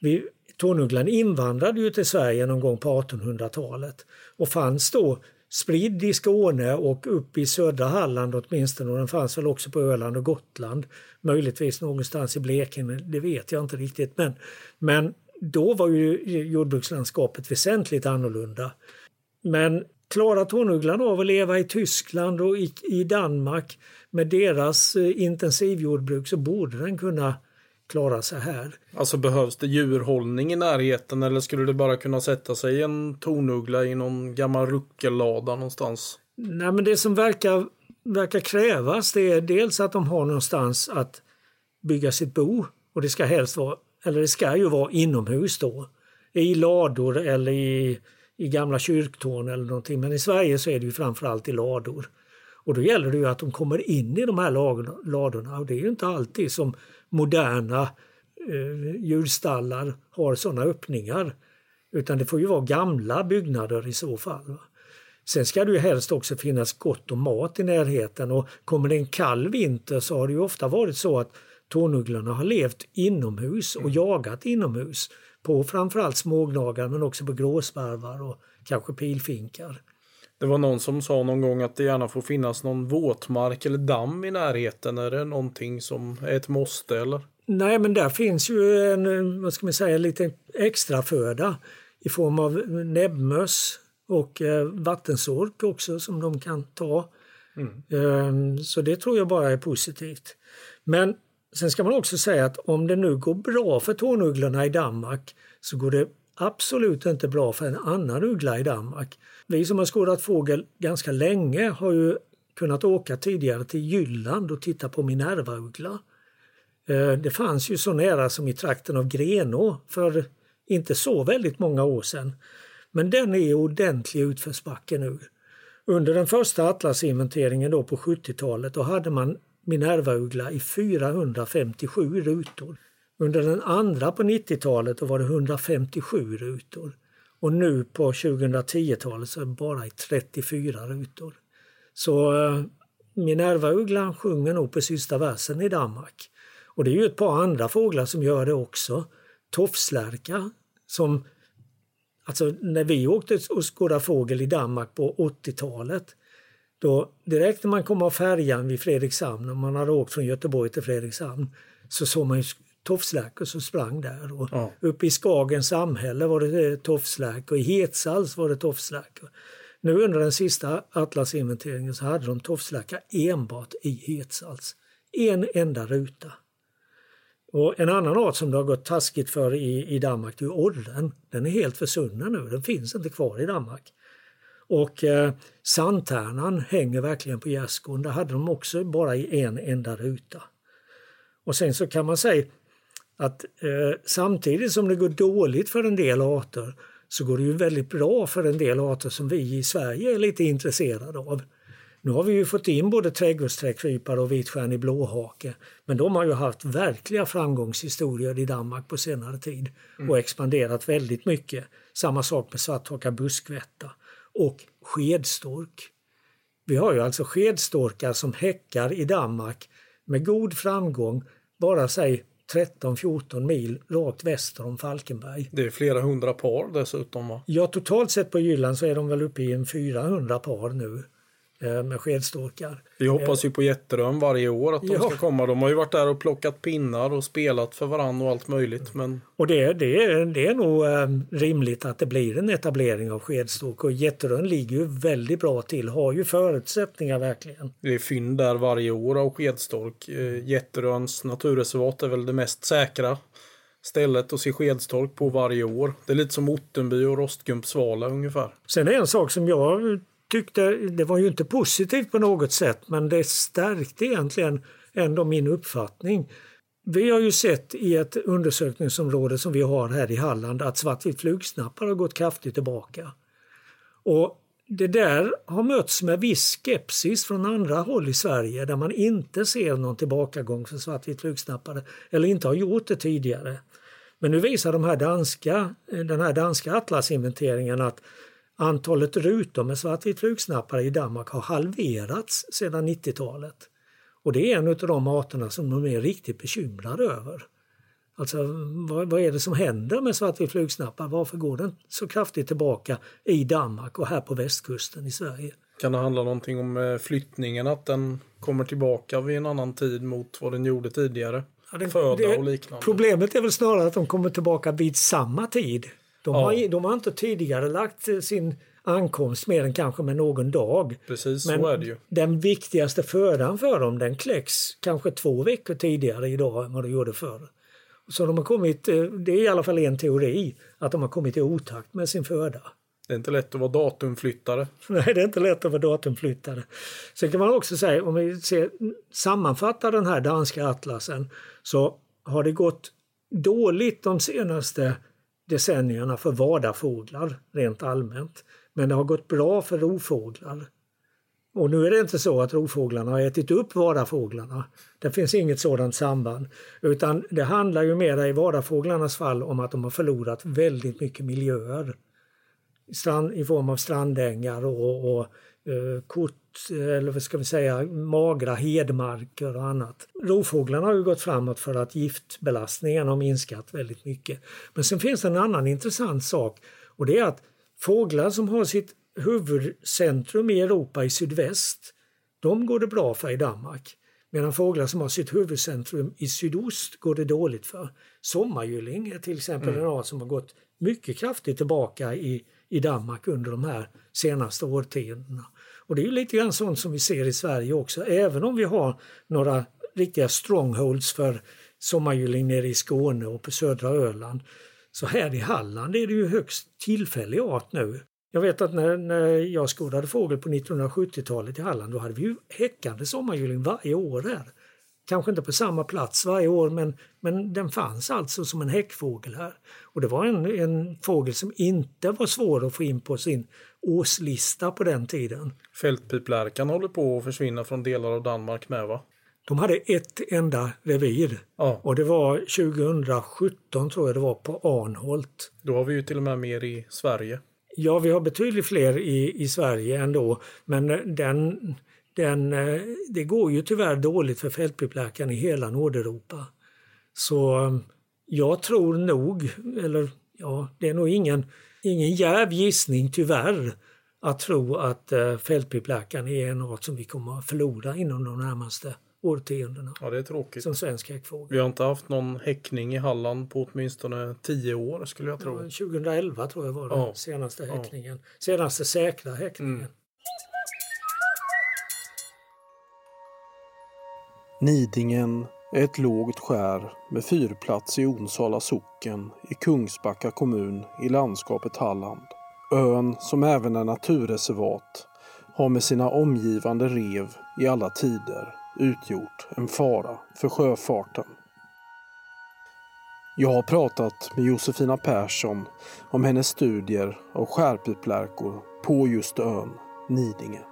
Vi, Tornugglan invandrade ju till Sverige någon gång på 1800-talet och fanns då spridd i Skåne och upp i södra Halland åtminstone och den fanns väl också på Öland och Gotland. Möjligtvis någonstans i Blekinge, det vet jag inte riktigt. Men, men då var ju jordbrukslandskapet väsentligt annorlunda. Men klarar tornugglan av att leva i Tyskland och i, i Danmark med deras eh, intensivjordbruk så borde den kunna klara sig här. Alltså behövs det djurhållning i närheten eller skulle det bara kunna sätta sig en tornuggla i någon gammal ruckellada någonstans? Nej men det som verkar verkar krävas det är dels att de har någonstans att bygga sitt bo och det ska helst vara, eller det ska ju vara inomhus då. I lador eller i, i gamla kyrktorn eller någonting. Men i Sverige så är det ju framförallt i lador. Och då gäller det ju att de kommer in i de här ladorna och det är ju inte alltid som moderna eh, djurstallar har sådana öppningar. Utan det får ju vara gamla byggnader i så fall. Sen ska det ju helst också finnas gott om mat i närheten och kommer det en kall vinter så har det ju ofta varit så att tårnugglorna har levt inomhus och mm. jagat inomhus på framförallt smågnagare men också på gråsparvar och kanske pilfinkar. Det var någon som sa någon gång att det gärna får finnas någon våtmark eller damm i närheten. Är det någonting som är ett måste eller? Nej, men där finns ju en, vad ska man säga, lite extra föda i form av näbbmöss och eh, vattensork också som de kan ta. Mm. Eh, så det tror jag bara är positivt. Men sen ska man också säga att om det nu går bra för tårnugglorna i Danmark så går det absolut inte bra för en annan uggla i Danmark. Vi som har skådat fågel ganska länge har ju kunnat åka tidigare till Jylland och titta på Minerva-uggla. Eh, det fanns ju så nära som i trakten av Grenå för inte så väldigt många år sedan. Men den är i ordentlig utförsbacke nu. Under den första atlasinventeringen då på 70-talet då hade man Minerva-uggla i 457 rutor. Under den andra på 90-talet var det 157 rutor. Och nu på 2010-talet så är det bara 34 rutor. Så eh, Minerva-ugglan sjunger nog på sista versen i Danmark. Och det är ju ett par andra fåglar som gör det också. Tofslärka som Alltså när vi åkte och skådade fågel i Danmark på 80-talet då direkt när man kom av färjan vid Fredrikshamn, om man hade åkt från Göteborg till Fredrikshamn, så såg man tofsläkor som sprang där. Och ja. Uppe i Skagens samhälle var det tofsläkor, i Hetsals var det tofsläkor. Nu under den sista atlasinventeringen så hade de tofsläkar enbart i Hetsals. En enda ruta. Och en annan art som det har gått taskigt för i, i Danmark det är orren. Den är helt försvunnen nu, den finns inte kvar i Danmark. Och eh, sandtärnan hänger verkligen på gärdsgården. Där hade de också bara i en enda ruta. Och sen så kan man säga att eh, samtidigt som det går dåligt för en del arter så går det ju väldigt bra för en del arter som vi i Sverige är lite intresserade av. Nu har vi ju fått in både trädgårdsträdkrypare och vitstjärnig blåhake men de har ju haft verkliga framgångshistorier i Danmark på senare tid mm. och expanderat väldigt mycket. Samma sak med svarthaka buskvätta och skedstork. Vi har ju alltså skedstorkar som häckar i Danmark med god framgång bara säg 13-14 mil rakt väster om Falkenberg. Det är flera hundra par dessutom va? Ja, totalt sett på Jylland så är de väl uppe i en 400 par nu. Eh, med skedstorkar. Vi hoppas ju på Jätterön varje år att de ja. ska komma. De har ju varit där och plockat pinnar och spelat för varandra och allt möjligt. Men... Och det, det, det är nog eh, rimligt att det blir en etablering av skedstork och Jätterön ligger ju väldigt bra till, har ju förutsättningar verkligen. Det är fynd där varje år av skedstork. Eh, Jätteröns naturreservat är väl det mest säkra stället att se skedstork på varje år. Det är lite som Ottenby och Rostgumpsvala ungefär. Sen är en sak som jag tyckte, det var ju inte positivt på något sätt, men det stärkte egentligen ändå min uppfattning. Vi har ju sett i ett undersökningsområde som vi har här i Halland att svartvit flugsnappare har gått kraftigt tillbaka. Och det där har mötts med viss skepsis från andra håll i Sverige där man inte ser någon tillbakagång för svartvit flugsnappare eller inte har gjort det tidigare. Men nu visar de här danska, den här danska atlasinventeringen att Antalet rutor med svartvit flugsnappare i Danmark har halverats sedan 90-talet. Och det är en av de arterna som de är riktigt bekymrade över. Alltså vad, vad är det som händer med svartvit flugsnappare? Varför går den så kraftigt tillbaka i Danmark och här på västkusten i Sverige? Kan det handla någonting om eh, flyttningen, att den kommer tillbaka vid en annan tid mot vad den gjorde tidigare? Ja, den, Föda och liknande. Problemet är väl snarare att de kommer tillbaka vid samma tid. De, ja. har, de har inte tidigare lagt sin ankomst mer än kanske med någon dag. Precis, Men så är det ju. den viktigaste födan för dem den kläcks kanske två veckor tidigare idag än vad det gjorde förr. Så de har kommit, eh, det är i alla fall en teori, att de har kommit i otakt med sin föda. Det är inte lätt att vara datumflyttare. Nej, det är inte lätt att vara datumflyttare. Sen kan man också säga, om vi ser, sammanfattar den här danska atlasen, så har det gått dåligt de senaste decennierna för vadarfåglar rent allmänt. Men det har gått bra för rovfåglar. Och nu är det inte så att rovfåglarna har ätit upp vadarfåglarna. Det finns inget sådant samband. Utan det handlar ju mera i vadarfåglarnas fall om att de har förlorat väldigt mycket miljöer. Strand, I form av strandängar och, och eh, kort, eller vad ska vi säga, magra hedmarker och annat. Rovfåglarna har ju gått framåt för att giftbelastningen har minskat väldigt mycket. Men sen finns det en annan intressant sak och det är att fåglar som har sitt huvudcentrum i Europa i sydväst, de går det bra för i Danmark. Medan fåglar som har sitt huvudcentrum i sydost går det dåligt för. Sommargylling är till exempel mm. en art som har gått mycket kraftigt tillbaka i, i Danmark under de här senaste årtiondena. Och det är lite grann sånt som vi ser i Sverige också, även om vi har några riktiga strongholds för sommargylling nere i Skåne och på södra Öland. Så här i Halland är det ju högst tillfällig art nu. Jag vet att när, när jag skådade fågel på 1970-talet i Halland då hade vi ju häckande sommargylling varje år här. Kanske inte på samma plats varje år men, men den fanns alltså som en häckfågel här. Och det var en, en fågel som inte var svår att få in på sin årslista på den tiden. Fältpiplärkan håller på att försvinna från delar av Danmark med va? De hade ett enda revir ja. och det var 2017 tror jag det var på Arnholt. Då har vi ju till och med mer i Sverige. Ja, vi har betydligt fler i, i Sverige ändå, men den, den, eh, det går ju tyvärr dåligt för fältpipläkaren i hela Nordeuropa. Så eh, jag tror nog, eller ja, det är nog ingen, ingen jäv gissning tyvärr, att tro att eh, fältpipläkaren är en art som vi kommer att förlora inom de närmaste årtiondena. Ja, det är tråkigt. Som svensk häckfågel. Vi har inte haft någon häckning i Halland på åtminstone tio år skulle jag tro. Ja, 2011 tror jag var den ja. senaste häckningen. Ja. Senaste säkra häckningen. Mm. Nidingen är ett lågt skär med fyrplats i Onsala socken i Kungsbacka kommun i landskapet Halland. Ön, som även är naturreservat, har med sina omgivande rev i alla tider utgjort en fara för sjöfarten. Jag har pratat med Josefina Persson om hennes studier av skärpiplärkor på just ön Nidinge.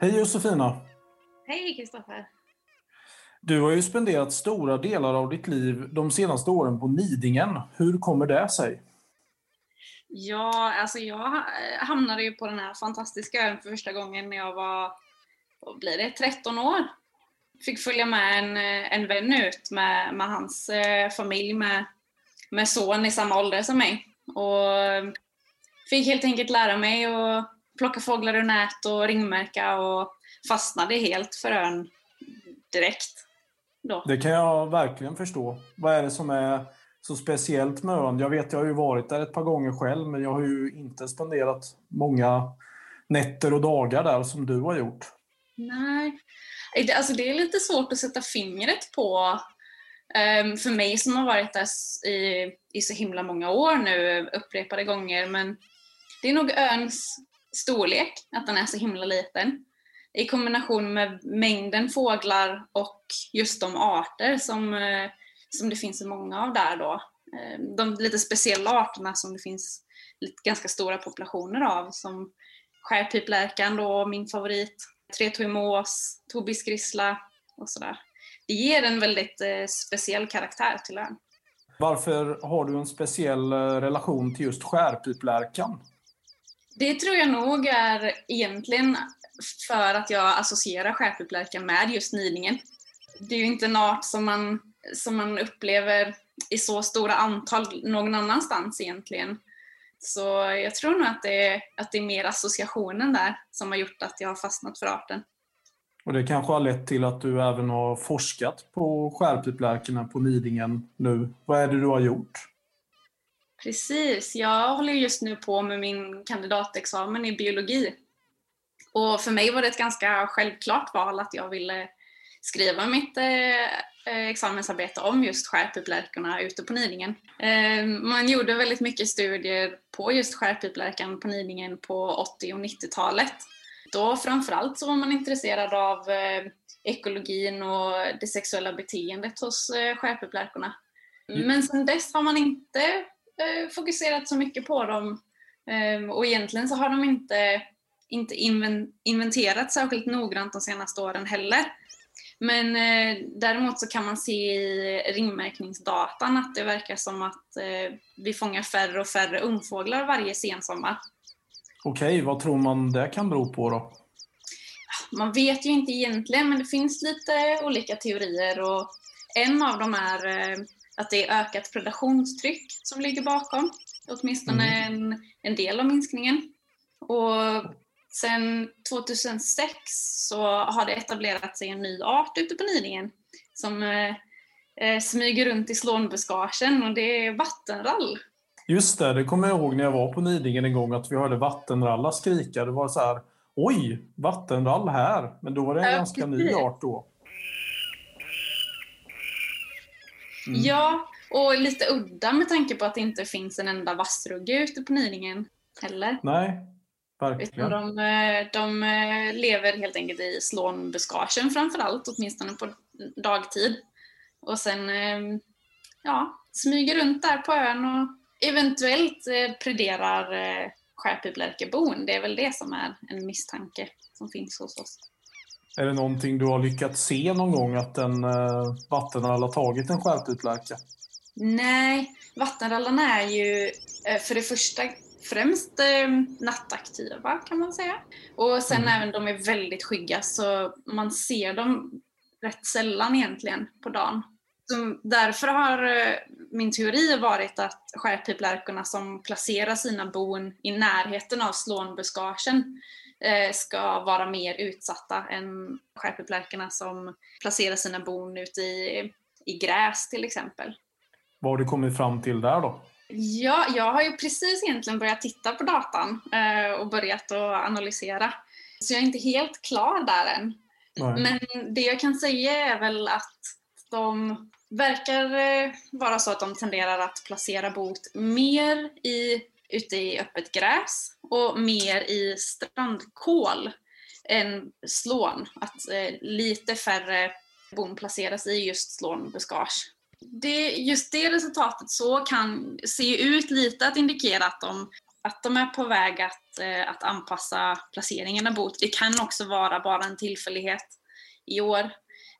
Hej Josefina! Hej Kristoffer! Du har ju spenderat stora delar av ditt liv de senaste åren på Nidingen. Hur kommer det sig? Ja, alltså jag hamnade ju på den här fantastiska ön för första gången när jag var vad blir det, 13 år. Fick följa med en, en vän ut med, med hans eh, familj med, med son i samma ålder som mig. Och fick helt enkelt lära mig att plocka fåglar ur nät och ringmärka och fastnade helt för ön direkt. Då. Det kan jag verkligen förstå. Vad är det som är så speciellt med ön? Jag vet, jag har ju varit där ett par gånger själv, men jag har ju inte spenderat många nätter och dagar där som du har gjort. Nej, alltså det är lite svårt att sätta fingret på um, för mig som har varit där i, i så himla många år nu, upprepade gånger, men det är nog öns storlek, att den är så himla liten. I kombination med mängden fåglar och just de arter som, uh, som det finns så många av där då. Uh, de lite speciella arterna som det finns ganska stora populationer av, som skärpiplärkan då, min favorit, tretouimås, tobisgrissla och sådär. Det ger en väldigt eh, speciell karaktär till ön. Varför har du en speciell eh, relation till just skärpiplärkan? Det tror jag nog är egentligen för att jag associerar skärpiplärkan med just nidingen. Det är ju inte en art som man, som man upplever i så stora antal någon annanstans egentligen. Så jag tror nog att det, är, att det är mer associationen där som har gjort att jag har fastnat för arten. Och det kanske har lett till att du även har forskat på skärpiplärkorna på Nidingen nu. Vad är det du har gjort? Precis, jag håller just nu på med min kandidatexamen i biologi. Och för mig var det ett ganska självklart val att jag ville skriva mitt eh, examensarbete om just skärpiplärkorna ute på Nidingen. Eh, man gjorde väldigt mycket studier på just skärpiplärkan på Nidingen på 80 och 90-talet. Då framförallt så var man intresserad av eh, ekologin och det sexuella beteendet hos eh, skärpiplärkorna. Mm. Men sedan dess har man inte eh, fokuserat så mycket på dem ehm, och egentligen så har de inte, inte inventerat särskilt noggrant de senaste åren heller. Men eh, däremot så kan man se i ringmärkningsdatan att det verkar som att eh, vi fångar färre och färre ungfåglar varje sensommar. Okej, vad tror man det kan bero på då? Man vet ju inte egentligen, men det finns lite olika teorier och en av dem är eh, att det är ökat predationstryck som ligger bakom, åtminstone mm. en, en del av minskningen. Och sen 2006 så har det etablerat sig en ny art ute på Nidingen som eh, eh, smyger runt i slånbuskagen och det är vattenrall. Just det, det kommer jag ihåg när jag var på Nidingen en gång att vi hörde vattenrallar skrika. Det var så här, oj, vattenrall här. Men då var det en ja, ganska ny art då. Mm. Ja, och lite udda med tanke på att det inte finns en enda vassrugge ute på Nidingen heller. Nej, verkligen. De, eh, de eh, lever helt enkelt i slånbuskagen framför allt, åtminstone på dagtid. Och sen eh, ja, smyger runt där på ön och eventuellt prederar skärpiplärkebon. Det är väl det som är en misstanke som finns hos oss. Är det någonting du har lyckats se någon gång att en vattenrall har tagit en skärputläka? Nej, vattenrallarna är ju för det första främst uh, nattaktiva kan man säga. Och sen mm. även de är väldigt skygga så man ser dem rätt sällan egentligen på dagen. Så därför har min teori varit att skärpiplärkorna som placerar sina bon i närheten av slånbuskagen Eh, ska vara mer utsatta än skärpeplärkorna som placerar sina bon ute i, i gräs till exempel. Vad har du kommit fram till där då? Ja, jag har ju precis egentligen börjat titta på datan eh, och börjat att analysera. Så jag är inte helt klar där än. Nej. Men det jag kan säga är väl att de verkar eh, vara så att de tenderar att placera bot mer i ute i öppet gräs och mer i strandkål än slån. Att eh, lite färre bon placeras i just slånbuskage. Det, just det resultatet så kan se ut lite att indikera att de, att de är på väg att, eh, att anpassa placeringen av bot. Det kan också vara bara en tillfällighet i år.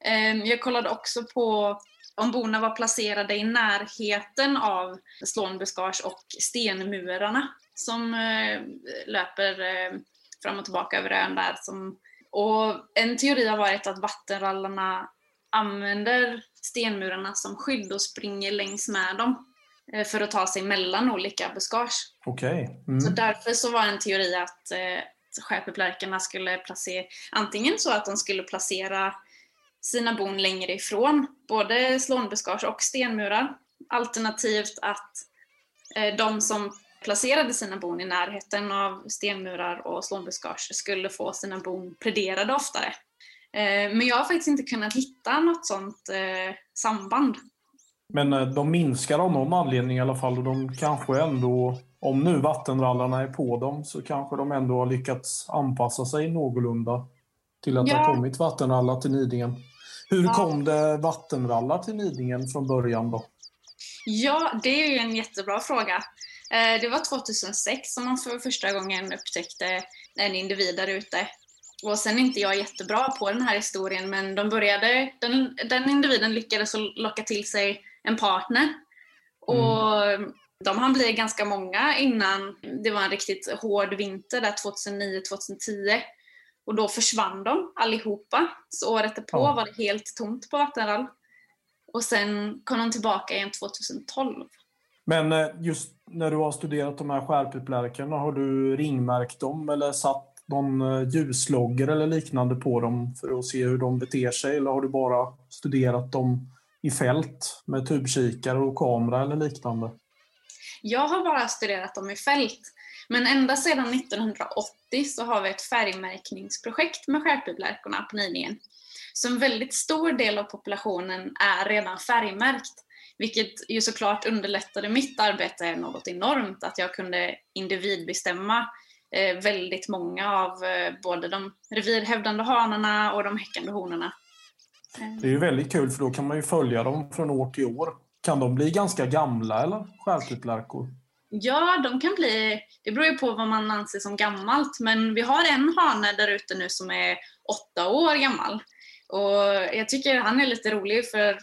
Ehm, jag kollade också på om borna var placerade i närheten av slånbuskage och stenmurarna som eh, löper eh, fram och tillbaka över ön där. Som, och en teori har varit att vattenrallarna använder stenmurarna som skydd och springer längs med dem eh, för att ta sig mellan olika buskage. Okay. Mm. Så därför så var en teori att eh, skärpeplärkarna skulle placera, antingen så att de skulle placera sina bon längre ifrån både slånbuskage och stenmurar. Alternativt att eh, de som placerade sina bon i närheten av stenmurar och slånbuskage skulle få sina bon prederade oftare. Eh, men jag har faktiskt inte kunnat hitta något sådant eh, samband. Men de minskar av någon anledning i alla fall och de kanske ändå, om nu vattenrallarna är på dem, så kanske de ändå har lyckats anpassa sig någorlunda till att ja. det har kommit vattenrallar till Nidingen. Hur kom det vattenrallar till Nidingen från början då? Ja, det är ju en jättebra fråga. Eh, det var 2006 som man för första gången upptäckte en individ där ute. Och sen är inte jag jättebra på den här historien, men de började, den, den individen lyckades locka till sig en partner. Och mm. de hann bli ganska många innan det var en riktigt hård vinter där 2009-2010. Och då försvann de allihopa. Så året därpå ja. var det helt tomt på Vattenrall. Och sen kom de tillbaka igen 2012. Men eh, just när du har studerat de här skärpuplärkorna, har du ringmärkt dem eller satt någon eh, ljuslogger eller liknande på dem för att se hur de beter sig? Eller har du bara studerat dem i fält med tubkikare och kamera eller liknande? Jag har bara studerat dem i fält. Men ända sedan 1980 så har vi ett färgmärkningsprojekt med skärpbublärkorna på Nidingen. Så en väldigt stor del av populationen är redan färgmärkt. Vilket ju såklart underlättade mitt arbete något enormt, att jag kunde individbestämma väldigt många av eh, både de revirhävdande hanarna och de häckande honorna. Det är ju väldigt kul för då kan man ju följa dem från år till år. Kan de bli ganska gamla eller? Skärptyplärkor? Ja, de kan bli, det beror ju på vad man anser som gammalt, men vi har en hane där ute nu som är åtta år gammal. Och jag tycker han är lite rolig för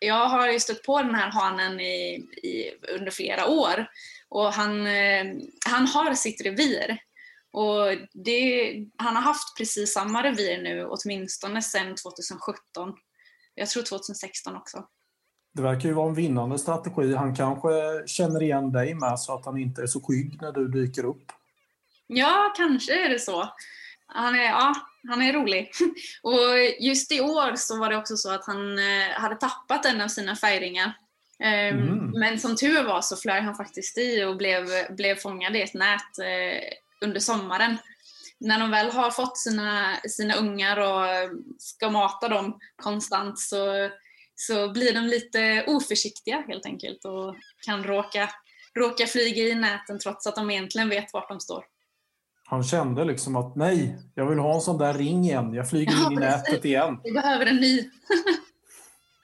jag har ju stött på den här hanen i, i, under flera år och han, eh, han har sitt revir. Och det, han har haft precis samma revir nu åtminstone sedan 2017. Jag tror 2016 också. Det verkar ju vara en vinnande strategi. Han kanske känner igen dig med så att han inte är så skygg när du dyker upp. Ja, kanske är det så. Han är, ja, han är rolig. Och just i år så var det också så att han eh, hade tappat en av sina färgringar. Mm. Men som tur var så flög han faktiskt i och blev, blev fångad i ett nät eh, under sommaren. När de väl har fått sina, sina ungar och ska mata dem konstant så, så blir de lite oförsiktiga helt enkelt och kan råka, råka flyga i näten trots att de egentligen vet vart de står. Han kände liksom att nej, jag vill ha en sån där ring igen. Jag flyger ja, in i nätet igen. Vi behöver en ny.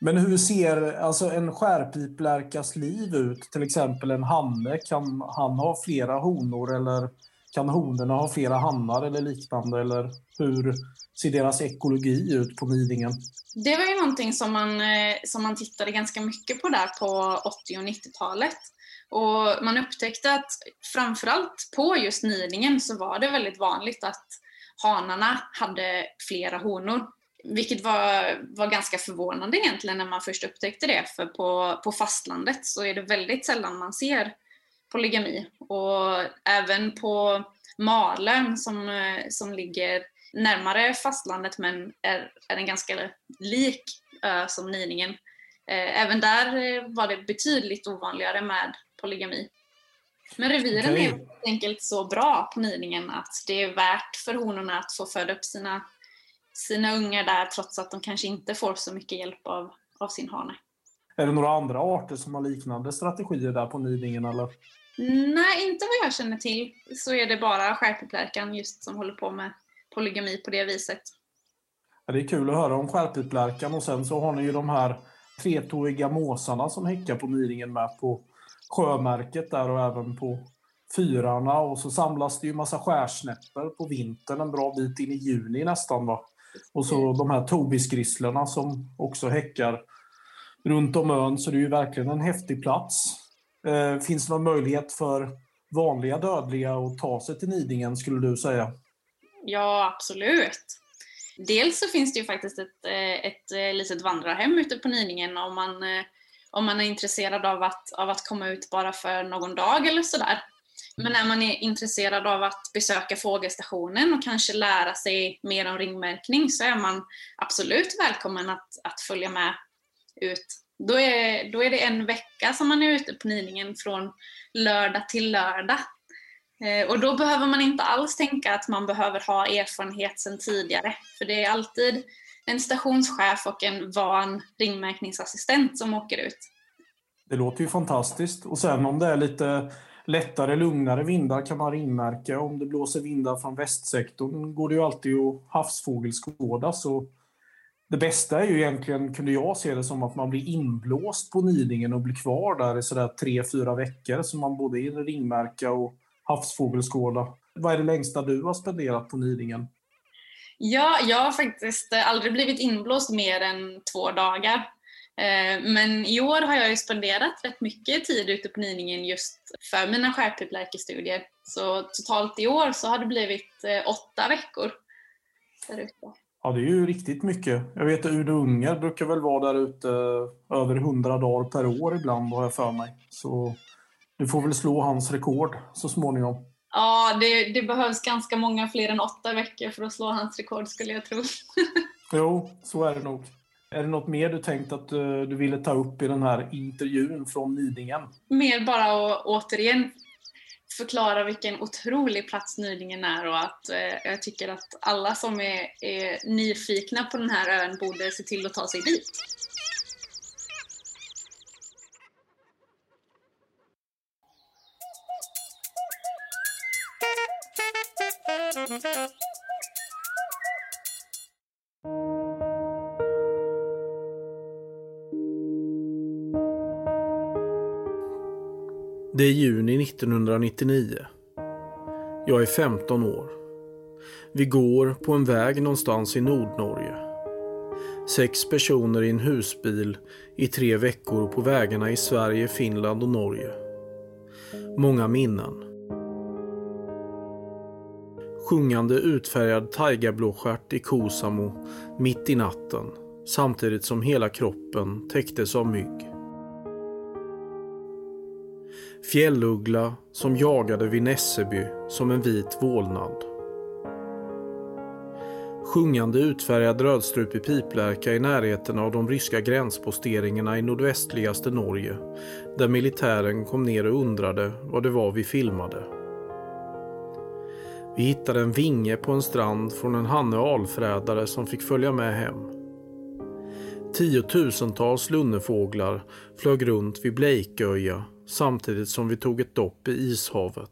Men hur ser alltså en skärpiplärkas liv ut? Till exempel en hanne, kan han ha flera honor eller kan honorna ha flera hannar eller liknande? Eller hur ser deras ekologi ut på Nidingen? Det var ju någonting som man, eh, som man tittade ganska mycket på där på 80 och 90-talet. Och man upptäckte att framförallt på just nidingen så var det väldigt vanligt att hanarna hade flera honor. Vilket var, var ganska förvånande egentligen när man först upptäckte det, för på, på fastlandet så är det väldigt sällan man ser polygami. Och även på Malön som, som ligger närmare fastlandet men är, är en ganska lik ö som Nidingen. Eh, även där var det betydligt ovanligare med polygami. Men reviren okay. är helt enkelt så bra på Nidingen att det är värt för honorna att få föda upp sina, sina ungar där trots att de kanske inte får så mycket hjälp av, av sin hane. Är det några andra arter som har liknande strategier där på Nidingen eller? Nej, inte vad jag känner till så är det bara skärpeplärkan just som håller på med polygami på det viset. Ja, det är kul att höra om skärpeplärkan och sen så har ni ju de här tretåiga måsarna som häckar på Nidingen med på sjömärket där och även på fyrarna och så samlas det ju massa skärsnäppor på vintern en bra bit in i juni nästan. Va? Och så de här tobisgrisslorna som också häckar runt om ön så det är ju verkligen en häftig plats. Eh, finns det någon möjlighet för vanliga dödliga att ta sig till Nidingen skulle du säga? Ja, absolut. Dels så finns det ju faktiskt ett, eh, ett eh, litet vandrarhem ute på Nidingen om man eh, om man är intresserad av att, av att komma ut bara för någon dag eller sådär. Men är man är intresserad av att besöka fågelstationen och kanske lära sig mer om ringmärkning så är man absolut välkommen att, att följa med ut. Då är, då är det en vecka som man är ute på Nidingen från lördag till lördag. Eh, och då behöver man inte alls tänka att man behöver ha erfarenhet sedan tidigare. För det är alltid en stationschef och en van ringmärkningsassistent som åker ut. Det låter ju fantastiskt. Och sen om det är lite lättare, lugnare vindar kan man ringmärka. Om det blåser vindar från västsektorn går det ju alltid att havsfågelskåda. Så det bästa är ju egentligen, kunde jag se det som, att man blir inblåst på Nidingen och blir kvar där i sådär tre, fyra veckor. Så man både hinner ringmärka och havsfågelskåda. Vad är det längsta du har spenderat på Nidingen? Ja, jag har faktiskt aldrig blivit inblåst mer än två dagar. Eh, men i år har jag ju spenderat rätt mycket tid ute på Nidingen just för mina skärptyplärkestudier. Så totalt i år så har det blivit eh, åtta veckor där ute. Ja, det är ju riktigt mycket. Jag vet att Udo Unger brukar väl vara där ute över 100 dagar per år ibland, har jag för mig. Så du får väl slå hans rekord så småningom. Ja, det, det, behövs ganska många fler än åtta veckor för att slå hans rekord skulle jag tro. jo, så är det nog. Är det något mer du tänkt att eh, du ville ta upp i den här intervjun från Nidingen? Mer bara att återigen förklara vilken otrolig plats Nidingen är och att eh, jag tycker att alla som är, är nyfikna på den här ön borde se till att ta sig dit. Det är juni 1999. Jag är 15 år. Vi går på en väg någonstans i Nordnorge. Sex personer i en husbil i tre veckor på vägarna i Sverige, Finland och Norge. Många minnen. Sjungande utfärgad taigablåstjärt i Kosamo mitt i natten samtidigt som hela kroppen täcktes av mygg. Fjälluggla som jagade vid Nässeby som en vit vålnad. Sjungande utfärgad rödstrupig piplärka i närheten av de ryska gränsposteringarna i nordvästligaste Norge där militären kom ner och undrade vad det var vi filmade. Vi hittade en vinge på en strand från en Hanne alfrädare som fick följa med hem. Tiotusentals lunnefåglar flög runt vid Blejköja samtidigt som vi tog ett dopp i ishavet.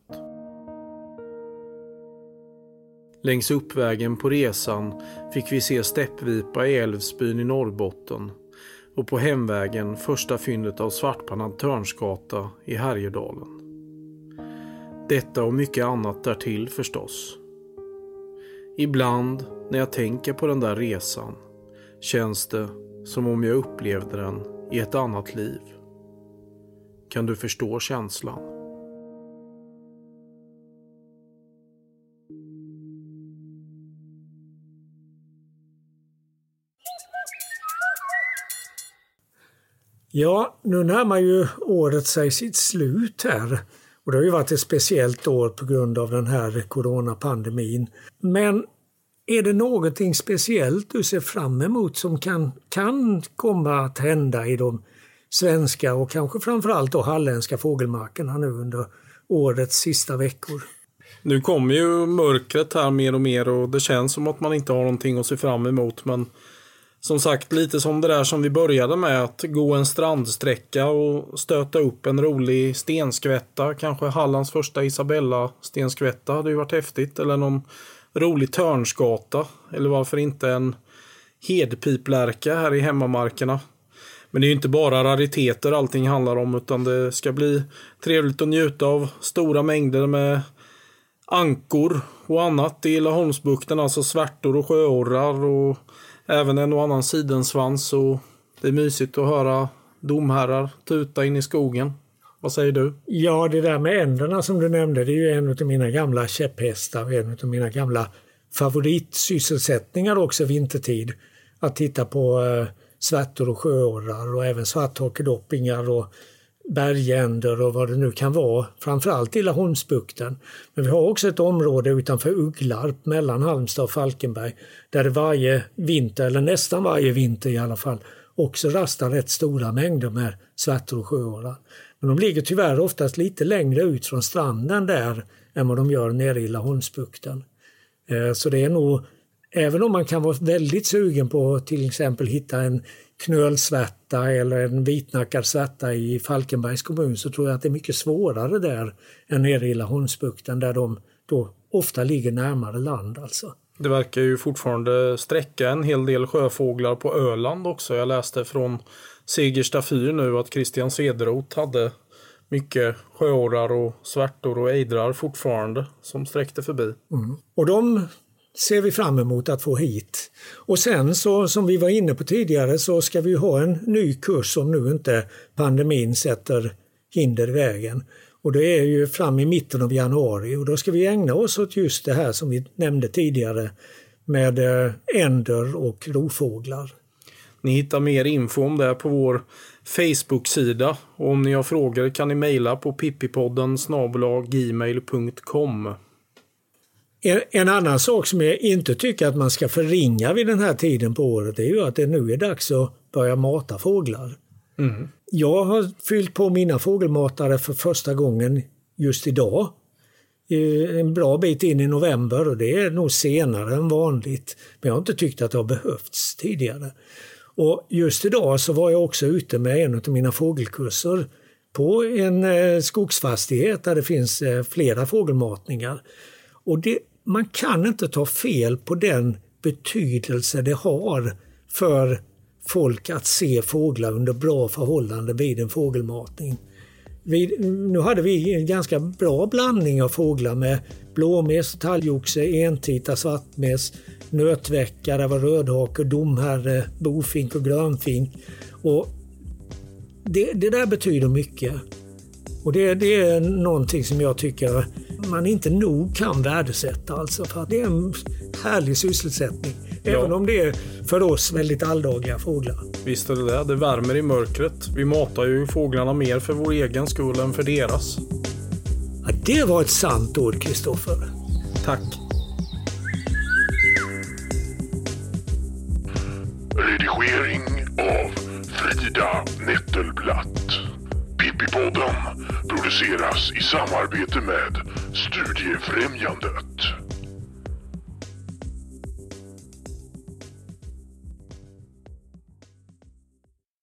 Längs uppvägen på resan fick vi se steppvipa i Älvsbyn i Norrbotten och på hemvägen första fyndet av svartpannad törnskata i Härjedalen. Detta och mycket annat därtill förstås. Ibland när jag tänker på den där resan känns det som om jag upplevde den i ett annat liv. Kan du förstå känslan? Ja, nu närmar ju året sig sitt slut här. Och det har ju varit ett speciellt år på grund av den här coronapandemin. Men är det någonting speciellt du ser fram emot som kan, kan komma att hända i de svenska och kanske framförallt då halländska fågelmarkerna nu under årets sista veckor? Nu kommer ju mörkret här mer och mer och det känns som att man inte har någonting att se fram emot men som sagt, lite som det där som vi började med, att gå en strandsträcka och stöta upp en rolig stenskvätta. Kanske Hallands första Isabella stenskvätta hade ju varit häftigt. Eller någon rolig törnskata, Eller varför inte en hedpiplärka här i hemmamarkerna. Men det är ju inte bara rariteter allting handlar om utan det ska bli trevligt att njuta av stora mängder med ankor och annat i Laholmsbukten. Alltså svärtor och sjöorrar och även en och annan sidensvans. Och det är mysigt att höra domherrar tuta in i skogen. Vad säger du? Ja, det där med änderna som du nämnde, det är ju en av mina gamla käpphästar, och en av mina gamla favoritsysselsättningar också vintertid. Att titta på eh, svärtor och sjöorrar och även svarthakedoppingar och bergänder och vad det nu kan vara, framförallt i Laholmsbukten. Men vi har också ett område utanför Ugglarp mellan Halmstad och Falkenberg där det varje vinter, eller nästan varje vinter i alla fall, också rastar rätt stora mängder med svärtor och sjöorrar. Men de ligger tyvärr oftast lite längre ut från stranden där än vad de gör nere i Laholmsbukten. Eh, så det är nog, även om man kan vara väldigt sugen på att till exempel hitta en knölsvärta eller en vitnackad svärta i Falkenbergs kommun så tror jag att det är mycket svårare där än nere i Laholmsbukten där de då ofta ligger närmare land alltså. Det verkar ju fortfarande sträcka en hel del sjöfåglar på Öland också. Jag läste från Segersta fyr nu att Christian Cederoth hade mycket sjöorrar och svärtor och ejdrar fortfarande som sträckte förbi. Mm. Och de ser vi fram emot att få hit. Och sen så som vi var inne på tidigare så ska vi ha en ny kurs om nu inte pandemin sätter hinder i vägen. Och det är ju fram i mitten av januari och då ska vi ägna oss åt just det här som vi nämnde tidigare med eh, änder och rovfåglar. Ni hittar mer info om det på vår Facebook-sida och om ni har frågor kan ni mejla på pippipodden gmail.com. En annan sak som jag inte tycker att man ska förringa vid den här tiden på året är ju att det nu är dags att börja mata fåglar. Mm. Jag har fyllt på mina fågelmatare för första gången just idag. en bra bit in i november och det är nog senare än vanligt. Men jag har inte tyckt att det har behövts tidigare. Och just idag så var jag också ute med en av mina fågelkurser på en eh, skogsfastighet där det finns eh, flera fågelmatningar. Och det, man kan inte ta fel på den betydelse det har för folk att se fåglar under bra förhållanden vid en fågelmatning. Vi, nu hade vi en ganska bra blandning av fåglar med blåmes, talgoxe, entita, svartmes, nötväckare, rödhake, domherre, bofink och grönfink. Och det, det där betyder mycket. Och det, det, är någonting som jag tycker man inte nog kan värdesätta. Alltså för att det är en härlig sysselsättning. Även ja. om det är för oss väldigt alldagliga fåglar. Visst är det det. Det värmer i mörkret. Vi matar ju fåglarna mer för vår egen skull än för deras. Ja, det var ett sant ord, Kristoffer. Tack. Redigering av Frida Nettelblatt. Pippipodden produceras i samarbete med Studiefrämjandet.